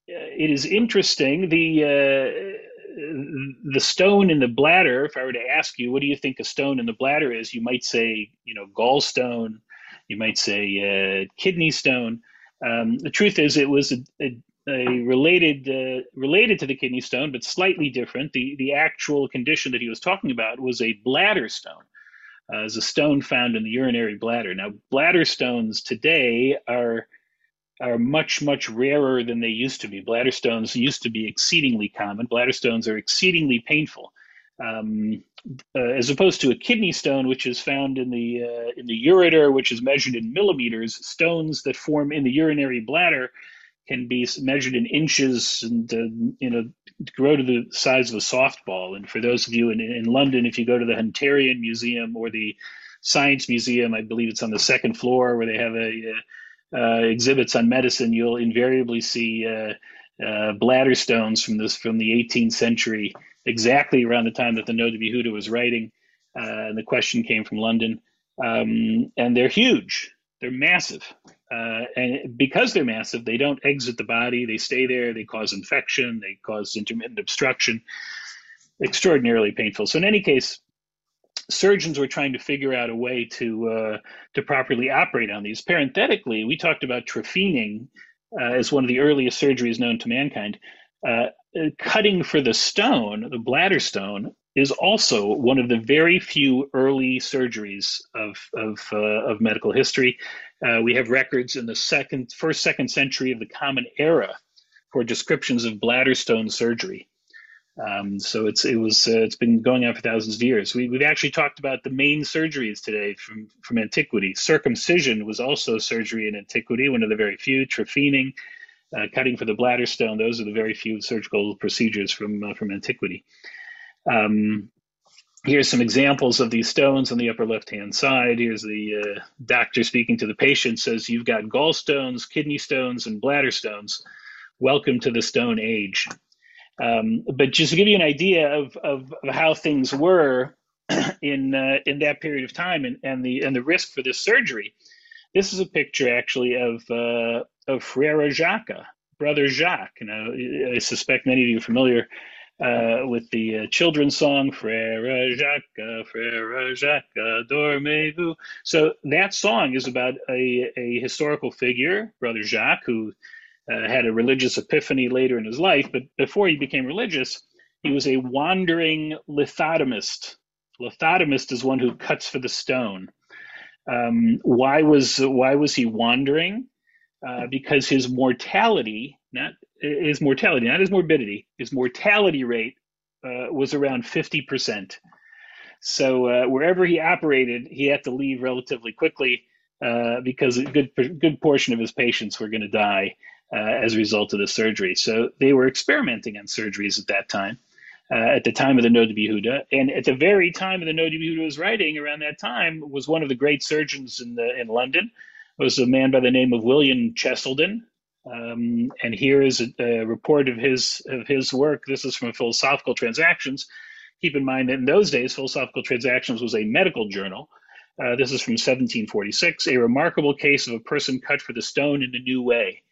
it is interesting. The uh, the stone in the bladder, if I were to ask you, what do you think a stone in the bladder is? You might say, you know, gallstone. You might say uh, kidney stone. Um, the truth is, it was a, a, a related uh, related to the kidney stone, but slightly different. The the actual condition that he was talking about was a bladder stone. Uh, is a stone found in the urinary bladder. Now, bladder stones today are are much, much rarer than they used to be. Bladder stones used to be exceedingly common. Bladder stones are exceedingly painful. Um, uh, as opposed to a kidney stone, which is found in the uh, in the ureter, which is measured in millimeters, stones that form in the urinary bladder can be measured in inches and uh, you know grow to the size of a softball. And for those of you in, in London, if you go to the Hunterian Museum or the Science Museum, I believe it's on the second floor where they have a, uh, exhibits on medicine, you'll invariably see uh, uh, bladder stones from this from the 18th century, exactly around the time that the Nod Yehuda was writing. Uh, and the question came from London, um, and they're huge. They're massive. Uh, and because they're massive, they don't exit the body. They stay there. They cause infection. They cause intermittent obstruction. Extraordinarily painful. So in any case, surgeons were trying to figure out a way to uh, to properly operate on these. Parenthetically, we talked about trephining uh, as one of the earliest surgeries known to mankind. Uh, cutting for the stone, the bladder stone, is also one of the very few early surgeries of of, uh, of medical history. Uh, we have records in the second, first, second century of the Common Era for descriptions of bladder stone surgery. Um, so it's it was uh, it's been going on for thousands of years. We, we've actually talked about the main surgeries today from from antiquity. Circumcision was also surgery in antiquity, one of the very few. Trephining, uh, cutting for the bladder stone; those are the very few surgical procedures from uh, from antiquity. Um, here's some examples of these stones on the upper left hand side. Here's the uh, doctor speaking to the patient says, You've got gallstones, kidney stones, and bladder stones. Welcome to the Stone Age. Um, but just to give you an idea of, of, of how things were in uh, in that period of time and, and the and the risk for this surgery, this is a picture actually of uh, of Frere Jacques, brother Jacques. Now, I suspect many of you are familiar uh, with the uh, children's song Frere Jacques, Frere Jacques, dormez-vous. So that song is about a, a historical figure, Brother Jacques, who uh, had a religious epiphany later in his life, but before he became religious, he was a wandering lithotomist. Lithotomist is one who cuts for the stone. Um, why was why was he wandering? Uh, because his mortality, not his mortality, not his morbidity, his mortality rate uh, was around 50%. So uh, wherever he operated, he had to leave relatively quickly uh, because a good, good portion of his patients were going to die uh, as a result of the surgery. So they were experimenting on surgeries at that time. Uh, at the time of the Nod Yehuda, and at the very time of the Nod Yehuda was writing, around that time, was one of the great surgeons in the, in London, was a man by the name of William Cheselden, um, and here is a, a, report of his of his work. This is from Philosophical Transactions. Keep in mind that in those days, Philosophical Transactions was a medical journal. Uh, this is from 1746. A remarkable case of a person cut for the stone in a new way,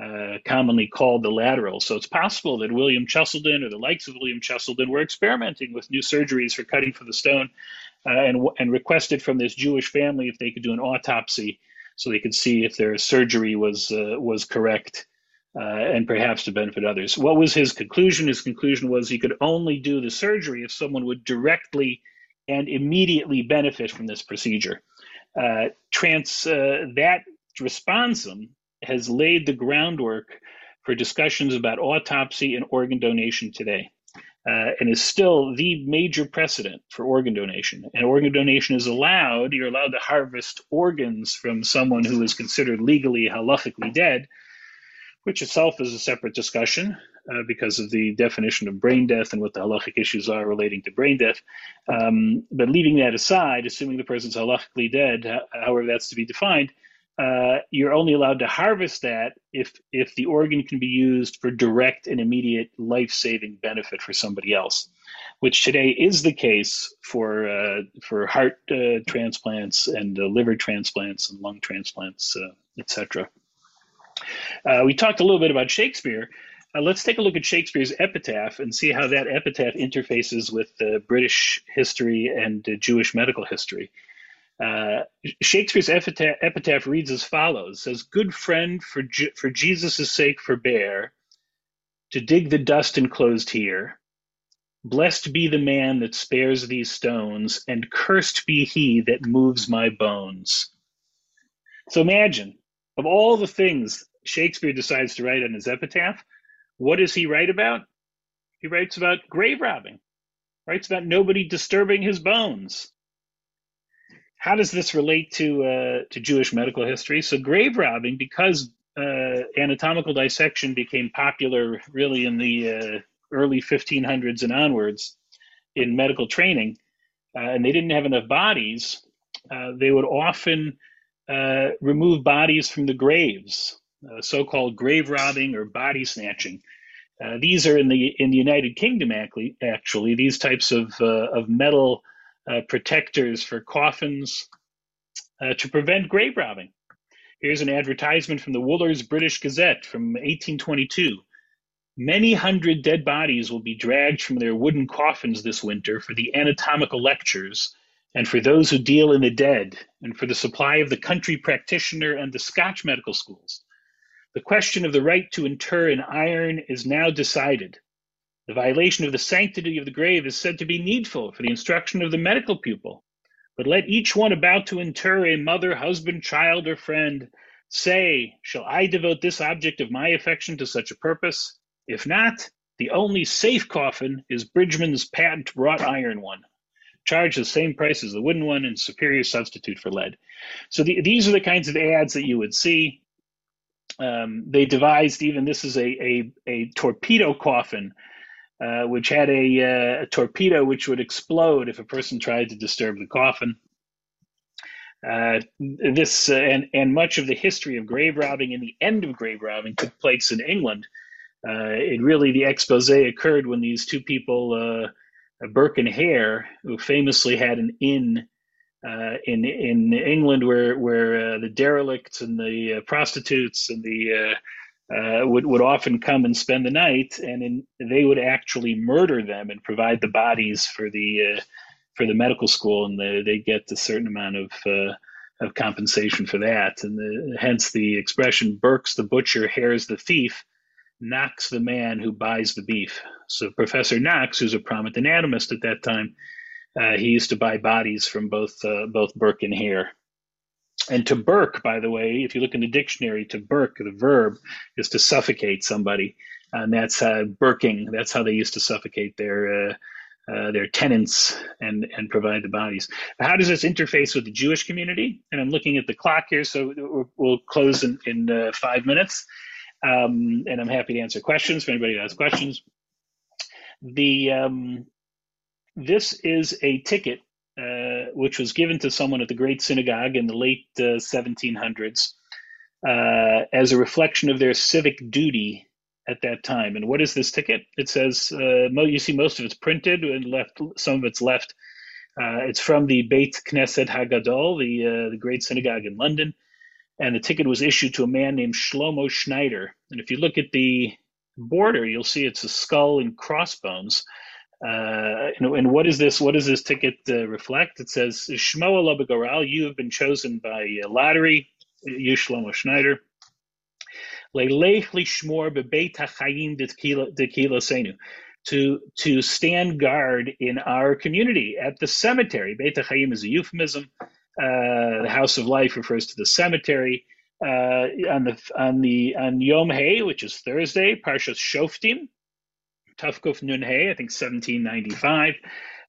uh, commonly called the lateral. So it's possible that William Cheselden or the likes of William Cheselden were experimenting with new surgeries for cutting for the stone, uh, and and requested from this Jewish family if they could do an autopsy so they could see if their surgery was uh, was correct uh, and perhaps to benefit others. What was his conclusion? His conclusion was he could only do the surgery if someone would directly and immediately benefit from this procedure. Uh, trans that responsum has laid the groundwork for discussions about autopsy and organ donation today uh, and is still the major precedent for organ donation. And organ donation is allowed, you're allowed to harvest organs from someone who is considered legally, halachically dead, which itself is a separate discussion uh, because of the definition of brain death and what the halachic issues are relating to brain death. Um, but leaving that aside, assuming the person's halachically dead, however that's to be defined, uh, you're only allowed to harvest that if if the organ can be used for direct and immediate life-saving benefit for somebody else, which today is the case for uh, for heart uh, transplants and uh, liver transplants and lung transplants, uh, etc. Uh, we talked a little bit about Shakespeare. let's take a look at Shakespeare's epitaph and see how that epitaph interfaces with British history and Jewish medical history. Uh, Shakespeare's epitaph, epitaph, reads as follows: "Says, good friend, for for Jesus' sake, forbear to dig the dust enclosed here. Blessed be the man that spares these stones, and cursed be he that moves my bones." So imagine, of all the things Shakespeare decides to write on his epitaph, what does he write about? He writes about grave robbing, writes about nobody disturbing his bones. How does this relate to uh, to Jewish medical history? So grave robbing, because uh, anatomical dissection became popular really in the uh, early 1500s and onwards in medical training, uh, and they didn't have enough bodies, uh, they would often remove bodies from the graves, so-called grave robbing or body snatching. Uh, these are in the in the United Kingdom actually. Actually, these types of uh, of metal Uh, protectors for coffins uh, to prevent grave robbing. Here's an advertisement from the Wooler's British Gazette from 1822. Many hundred dead bodies will be dragged from their wooden coffins this winter for the anatomical lectures and for those who deal in the dead, and for the supply of the country practitioner and the Scotch medical schools. The question of the right to inter in iron is now decided. The violation of the sanctity of the grave is said to be needful for the instruction of the medical pupil. But let each one about to inter a mother, husband, child, or friend say, Shall I devote this object of my affection to such a purpose? If not, the only safe coffin is Bridgman's patent wrought iron one charge the same price as the wooden one and superior substitute for lead. So the, these are the kinds of ads that you would see. Um, they devised even this is a a, a torpedo coffin, uh, which had a, uh, a, torpedo which would explode if a person tried to disturb the coffin. Uh, this and and much of the history of grave robbing and the end of grave robbing took place in England. It really the expose occurred when these two people Burke and Hare, who famously had an inn uh, in in England where where uh, the derelicts and the uh, prostitutes and the uh, uh, would would often come and spend the night, and in, they would actually murder them and provide the bodies for the uh, for the medical school, and the, they get a certain amount of of compensation for that, and the, hence the expression "Burke's the butcher, Hare's the thief." Knox the man who buys the beef. So Professor Knox, who's a prominent anatomist at that time, uh, he used to buy bodies from both uh, both Burke and Hare. And to Burke, by the way, if you look in the dictionary, to Burke, the verb is to suffocate somebody, and that's uh, Burking. That's how they used to suffocate their uh, uh, their tenants and and provide the bodies. How does this interface with the Jewish community? And I'm looking at the clock here, so we'll close in in uh, five minutes. Um, and I'm happy to answer questions for anybody that has questions. The um, this is a ticket uh, which was given to someone at the Great Synagogue in the late uh, 1700s uh, as a reflection of their civic duty at that time. And what is this ticket? It says uh, you see most of it's printed and left. Some of it's left. Uh, it's from the Beit Knesset Hagadol, the the Great Synagogue in London and the ticket was issued to a man named Shlomo Schneider. And if you look at the border, you'll see it's a skull and crossbones. Uh, and, and, what is this? What does this ticket uh, reflect? It says, "Shmo Alabagoral, you have been chosen by lottery, you Shlomo Schneider. Leilech lishmor bebeit hachayim dekilosenu." To, to stand guard in our community at the cemetery. Beit HaChaim is a euphemism. Uh, the House of Life refers to the cemetery. Uh, on the on the on Yom Hay, which is Thursday, Parshas Shoftim, Tufkuf Nun Hay, I think 1795.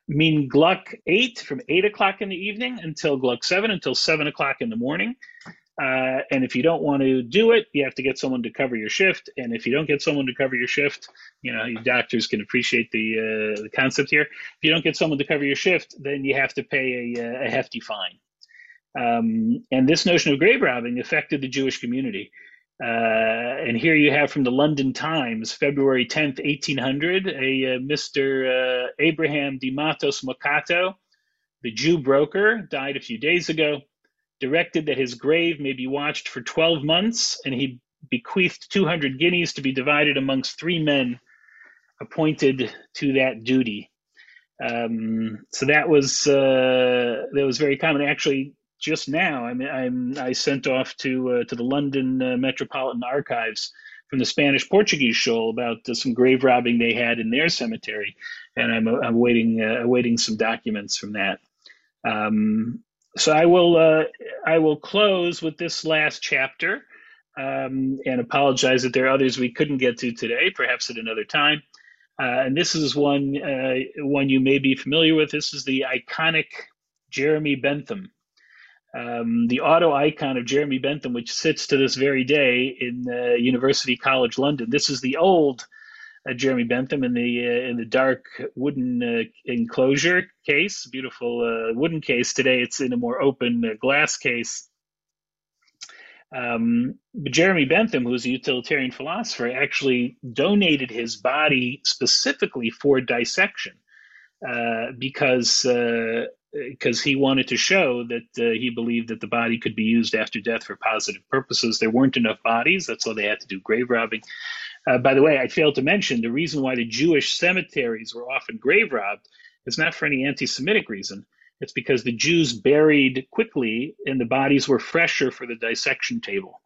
Min Gluck 8 from 8 o'clock in the evening until Gluck 7 until 7 o'clock in the morning. Uh, and if you don't want to do it, you have to get someone to cover your shift. And if you don't get someone to cover your shift, you know, doctors can appreciate the, uh, the concept here. If you don't get someone to cover your shift, then you have to pay a, a hefty fine. Um, and this notion of grave robbing affected the Jewish community. Uh, and here you have from the London Times, February 10th, 1800, a uh, Mr. Uh, Abraham Matos Mocatta, the Jew broker, died a few days ago, directed that his grave may be watched for 12 months, and he bequeathed 200 guineas to be divided amongst three men appointed to that duty. Um, so that was uh, that was very common. Actually, just now, I mean, I'm, I sent off to uh, to the London uh, Metropolitan Archives from the Spanish Portuguese show about uh, some grave robbing they had in their cemetery, and I'm, uh, I'm waiting uh, awaiting some documents from that. Um, so I will uh, I will close with this last chapter. um, and apologize that there are others we couldn't get to today, perhaps at another time. And this is one one you may be familiar with. This is the iconic Jeremy Bentham, um, the auto icon of Jeremy Bentham, which sits to this very day in uh, University College London. This is the old uh, Jeremy Bentham in the uh, in the dark wooden uh, enclosure case, beautiful wooden case. Today, it's in a more open glass case. Um, but Jeremy Bentham, who's a utilitarian philosopher, actually donated his body specifically for dissection uh, because because he wanted to show that uh, he believed that the body could be used after death for positive purposes. There weren't enough bodies, that's why they had to do grave robbing. Uh, by the way, I failed to mention the reason why the Jewish cemeteries were often grave robbed is not for any anti Semitic reason. It's because the Jews buried quickly and the bodies were fresher for the dissection table.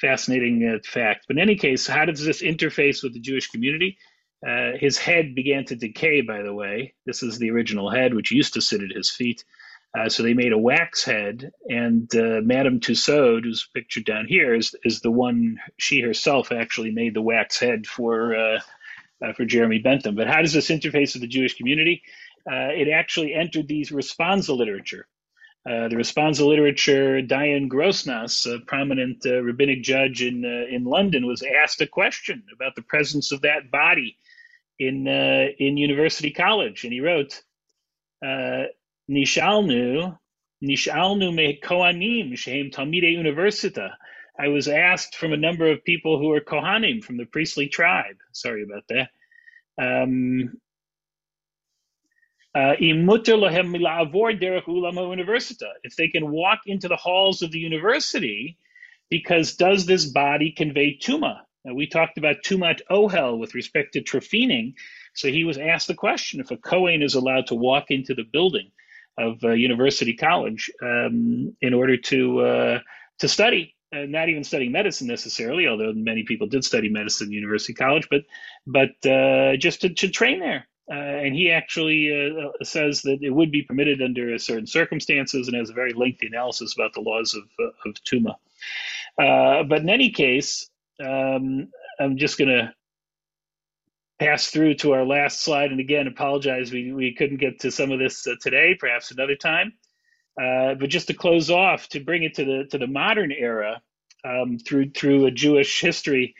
Fascinating uh, fact. But in any case, how does this interface with the Jewish community? Uh, his head began to decay, by the way. This is the original head, which used to sit at his feet. Uh, so they made a wax head, and uh, Madame Tussaud, who's pictured down here, is, is the one she herself actually made the wax head for uh, uh, for Jeremy Bentham. But how does this interface with the Jewish community? uh, it actually entered the responsa literature. The responsa literature, Dayan Grossnass, a prominent rabbinic judge in in London, was asked a question about the presence of that body in uh, in University College, and he wrote, uh, "Nishalnu, nishalnu me kohanim shehem talmidei universita." I was asked from a number of people who are kohanim from the priestly tribe. Sorry about that. Um, uh, if they can walk into the halls of the university, because does this body convey tuma? We talked about tumat ohel with respect to trephining. So he was asked the question if a Kohen is allowed to walk into the building of uh, University College um, in order to uh, to study, uh, not even studying medicine necessarily, although many people did study medicine at University College, but but uh, just to, to train there. Uh, and he actually uh, uh, says that it would be permitted under certain circumstances and has a very lengthy analysis about the laws of, uh, of Tuma. Uh, but in any case, um, I'm just going to pass through to our last slide. And again, apologize, we, we couldn't get to some of this uh, today, perhaps another time. but just to close off, to bring it to the to the modern era um, through through a Jewish history,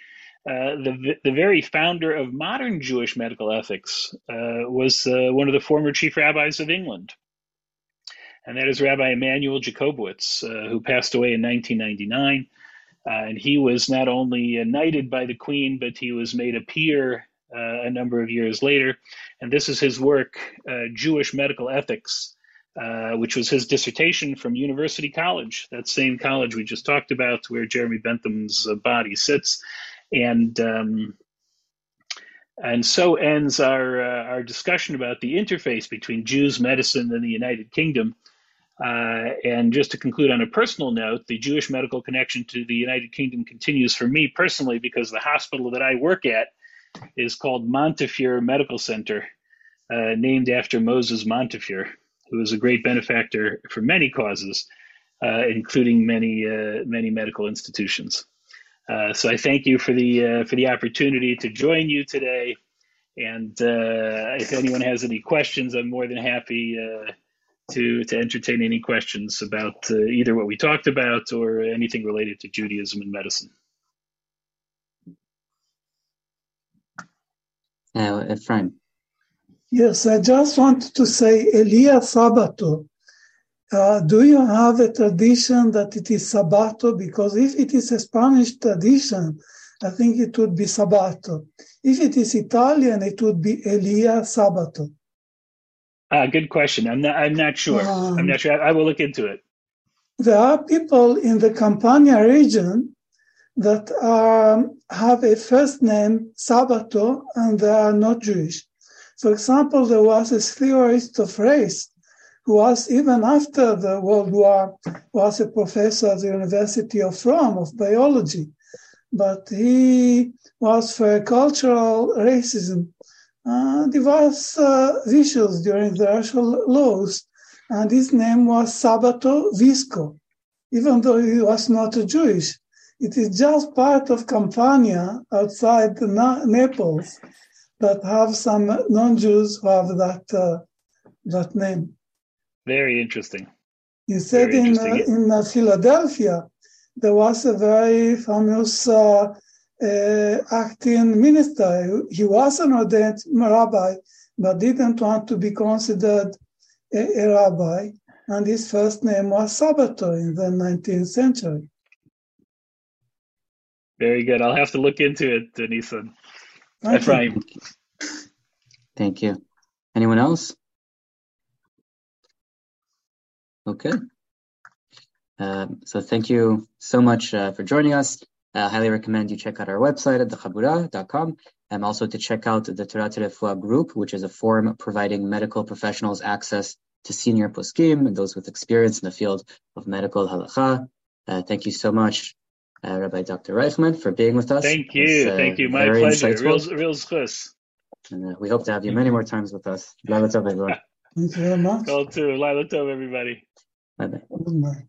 uh, the, the very founder of modern Jewish medical ethics uh, was uh, one of the former chief rabbis of England. And that is Rabbi Immanuel Jakobovits, uh, who passed away in 1999. Uh, and he was not only knighted by the Queen, but he was made a peer a number of years later. And this is his work, Jewish Medical Ethics, which was his dissertation from University College, that same college we just talked about, where Jeremy Bentham's body sits and um, and so ends our uh, our discussion about the interface between Jews, medicine, and the United Kingdom. Uh, and just to conclude on a personal note, the Jewish medical connection to the United Kingdom continues for me personally because the hospital that I work at is called Montefiore Medical Center, uh, named after Moses Montefiore, who was a great benefactor for many causes, uh, including many uh, many medical institutions. Uh, so I thank you for the for the opportunity to join you today. And if anyone has any questions, I'm more than happy to to entertain any questions about uh, either what we talked about or anything related to Judaism and medicine. Uh, Ephraim. Yes, I just wanted to say Elia Sabato uh, do you have a tradition that it is Sabato? Because if it is a Spanish tradition, I think it would be Sabato. If it is Italian, it would be Elia Sabato. Uh, good question. I'm not. I'm not sure. Um, I'm not sure. I, I will look into it. There are people in the Campania region that um, have a first name Sabato and they are not Jewish. For example, there was a theorist of race who was even after the World War was a professor at the University of Rome of biology, but he was for cultural racism. Uh, was uh, issues during the racial laws, and his name was Sabato Visco, even though he was not a Jewish. It is just part of Campania outside Na- Naples that have some non-Jews who have that uh, that name. Very interesting. You said Very in uh, in uh, Philadelphia there was a very famous uh, uh, acting minister. He was an ordained rabbi, but didn't want to be considered a, a rabbi, and his first name was Sabato in the 19th century. Very good. I'll have to look into it, Nissan. Thank you. Ephraim. Thank you. Anyone else? Okay. Um, so thank you so much uh, for joining us. I highly recommend you check out our website at thechabura.com and also to check out the Torah Terefua group, which is a forum providing medical professionals access to senior poskim and those with experience in the field of medical halacha. Uh, thank you so much, uh, Rabbi Dr. Reichman, for being with us. Thank It was, you. uh, Thank you. My pleasure. insightful. Real, real zchus. And uh, we hope to have you many more times with us. Love it, everyone. Thank you very much. Call too. Lila Tov, everybody. Bye bye. Good night.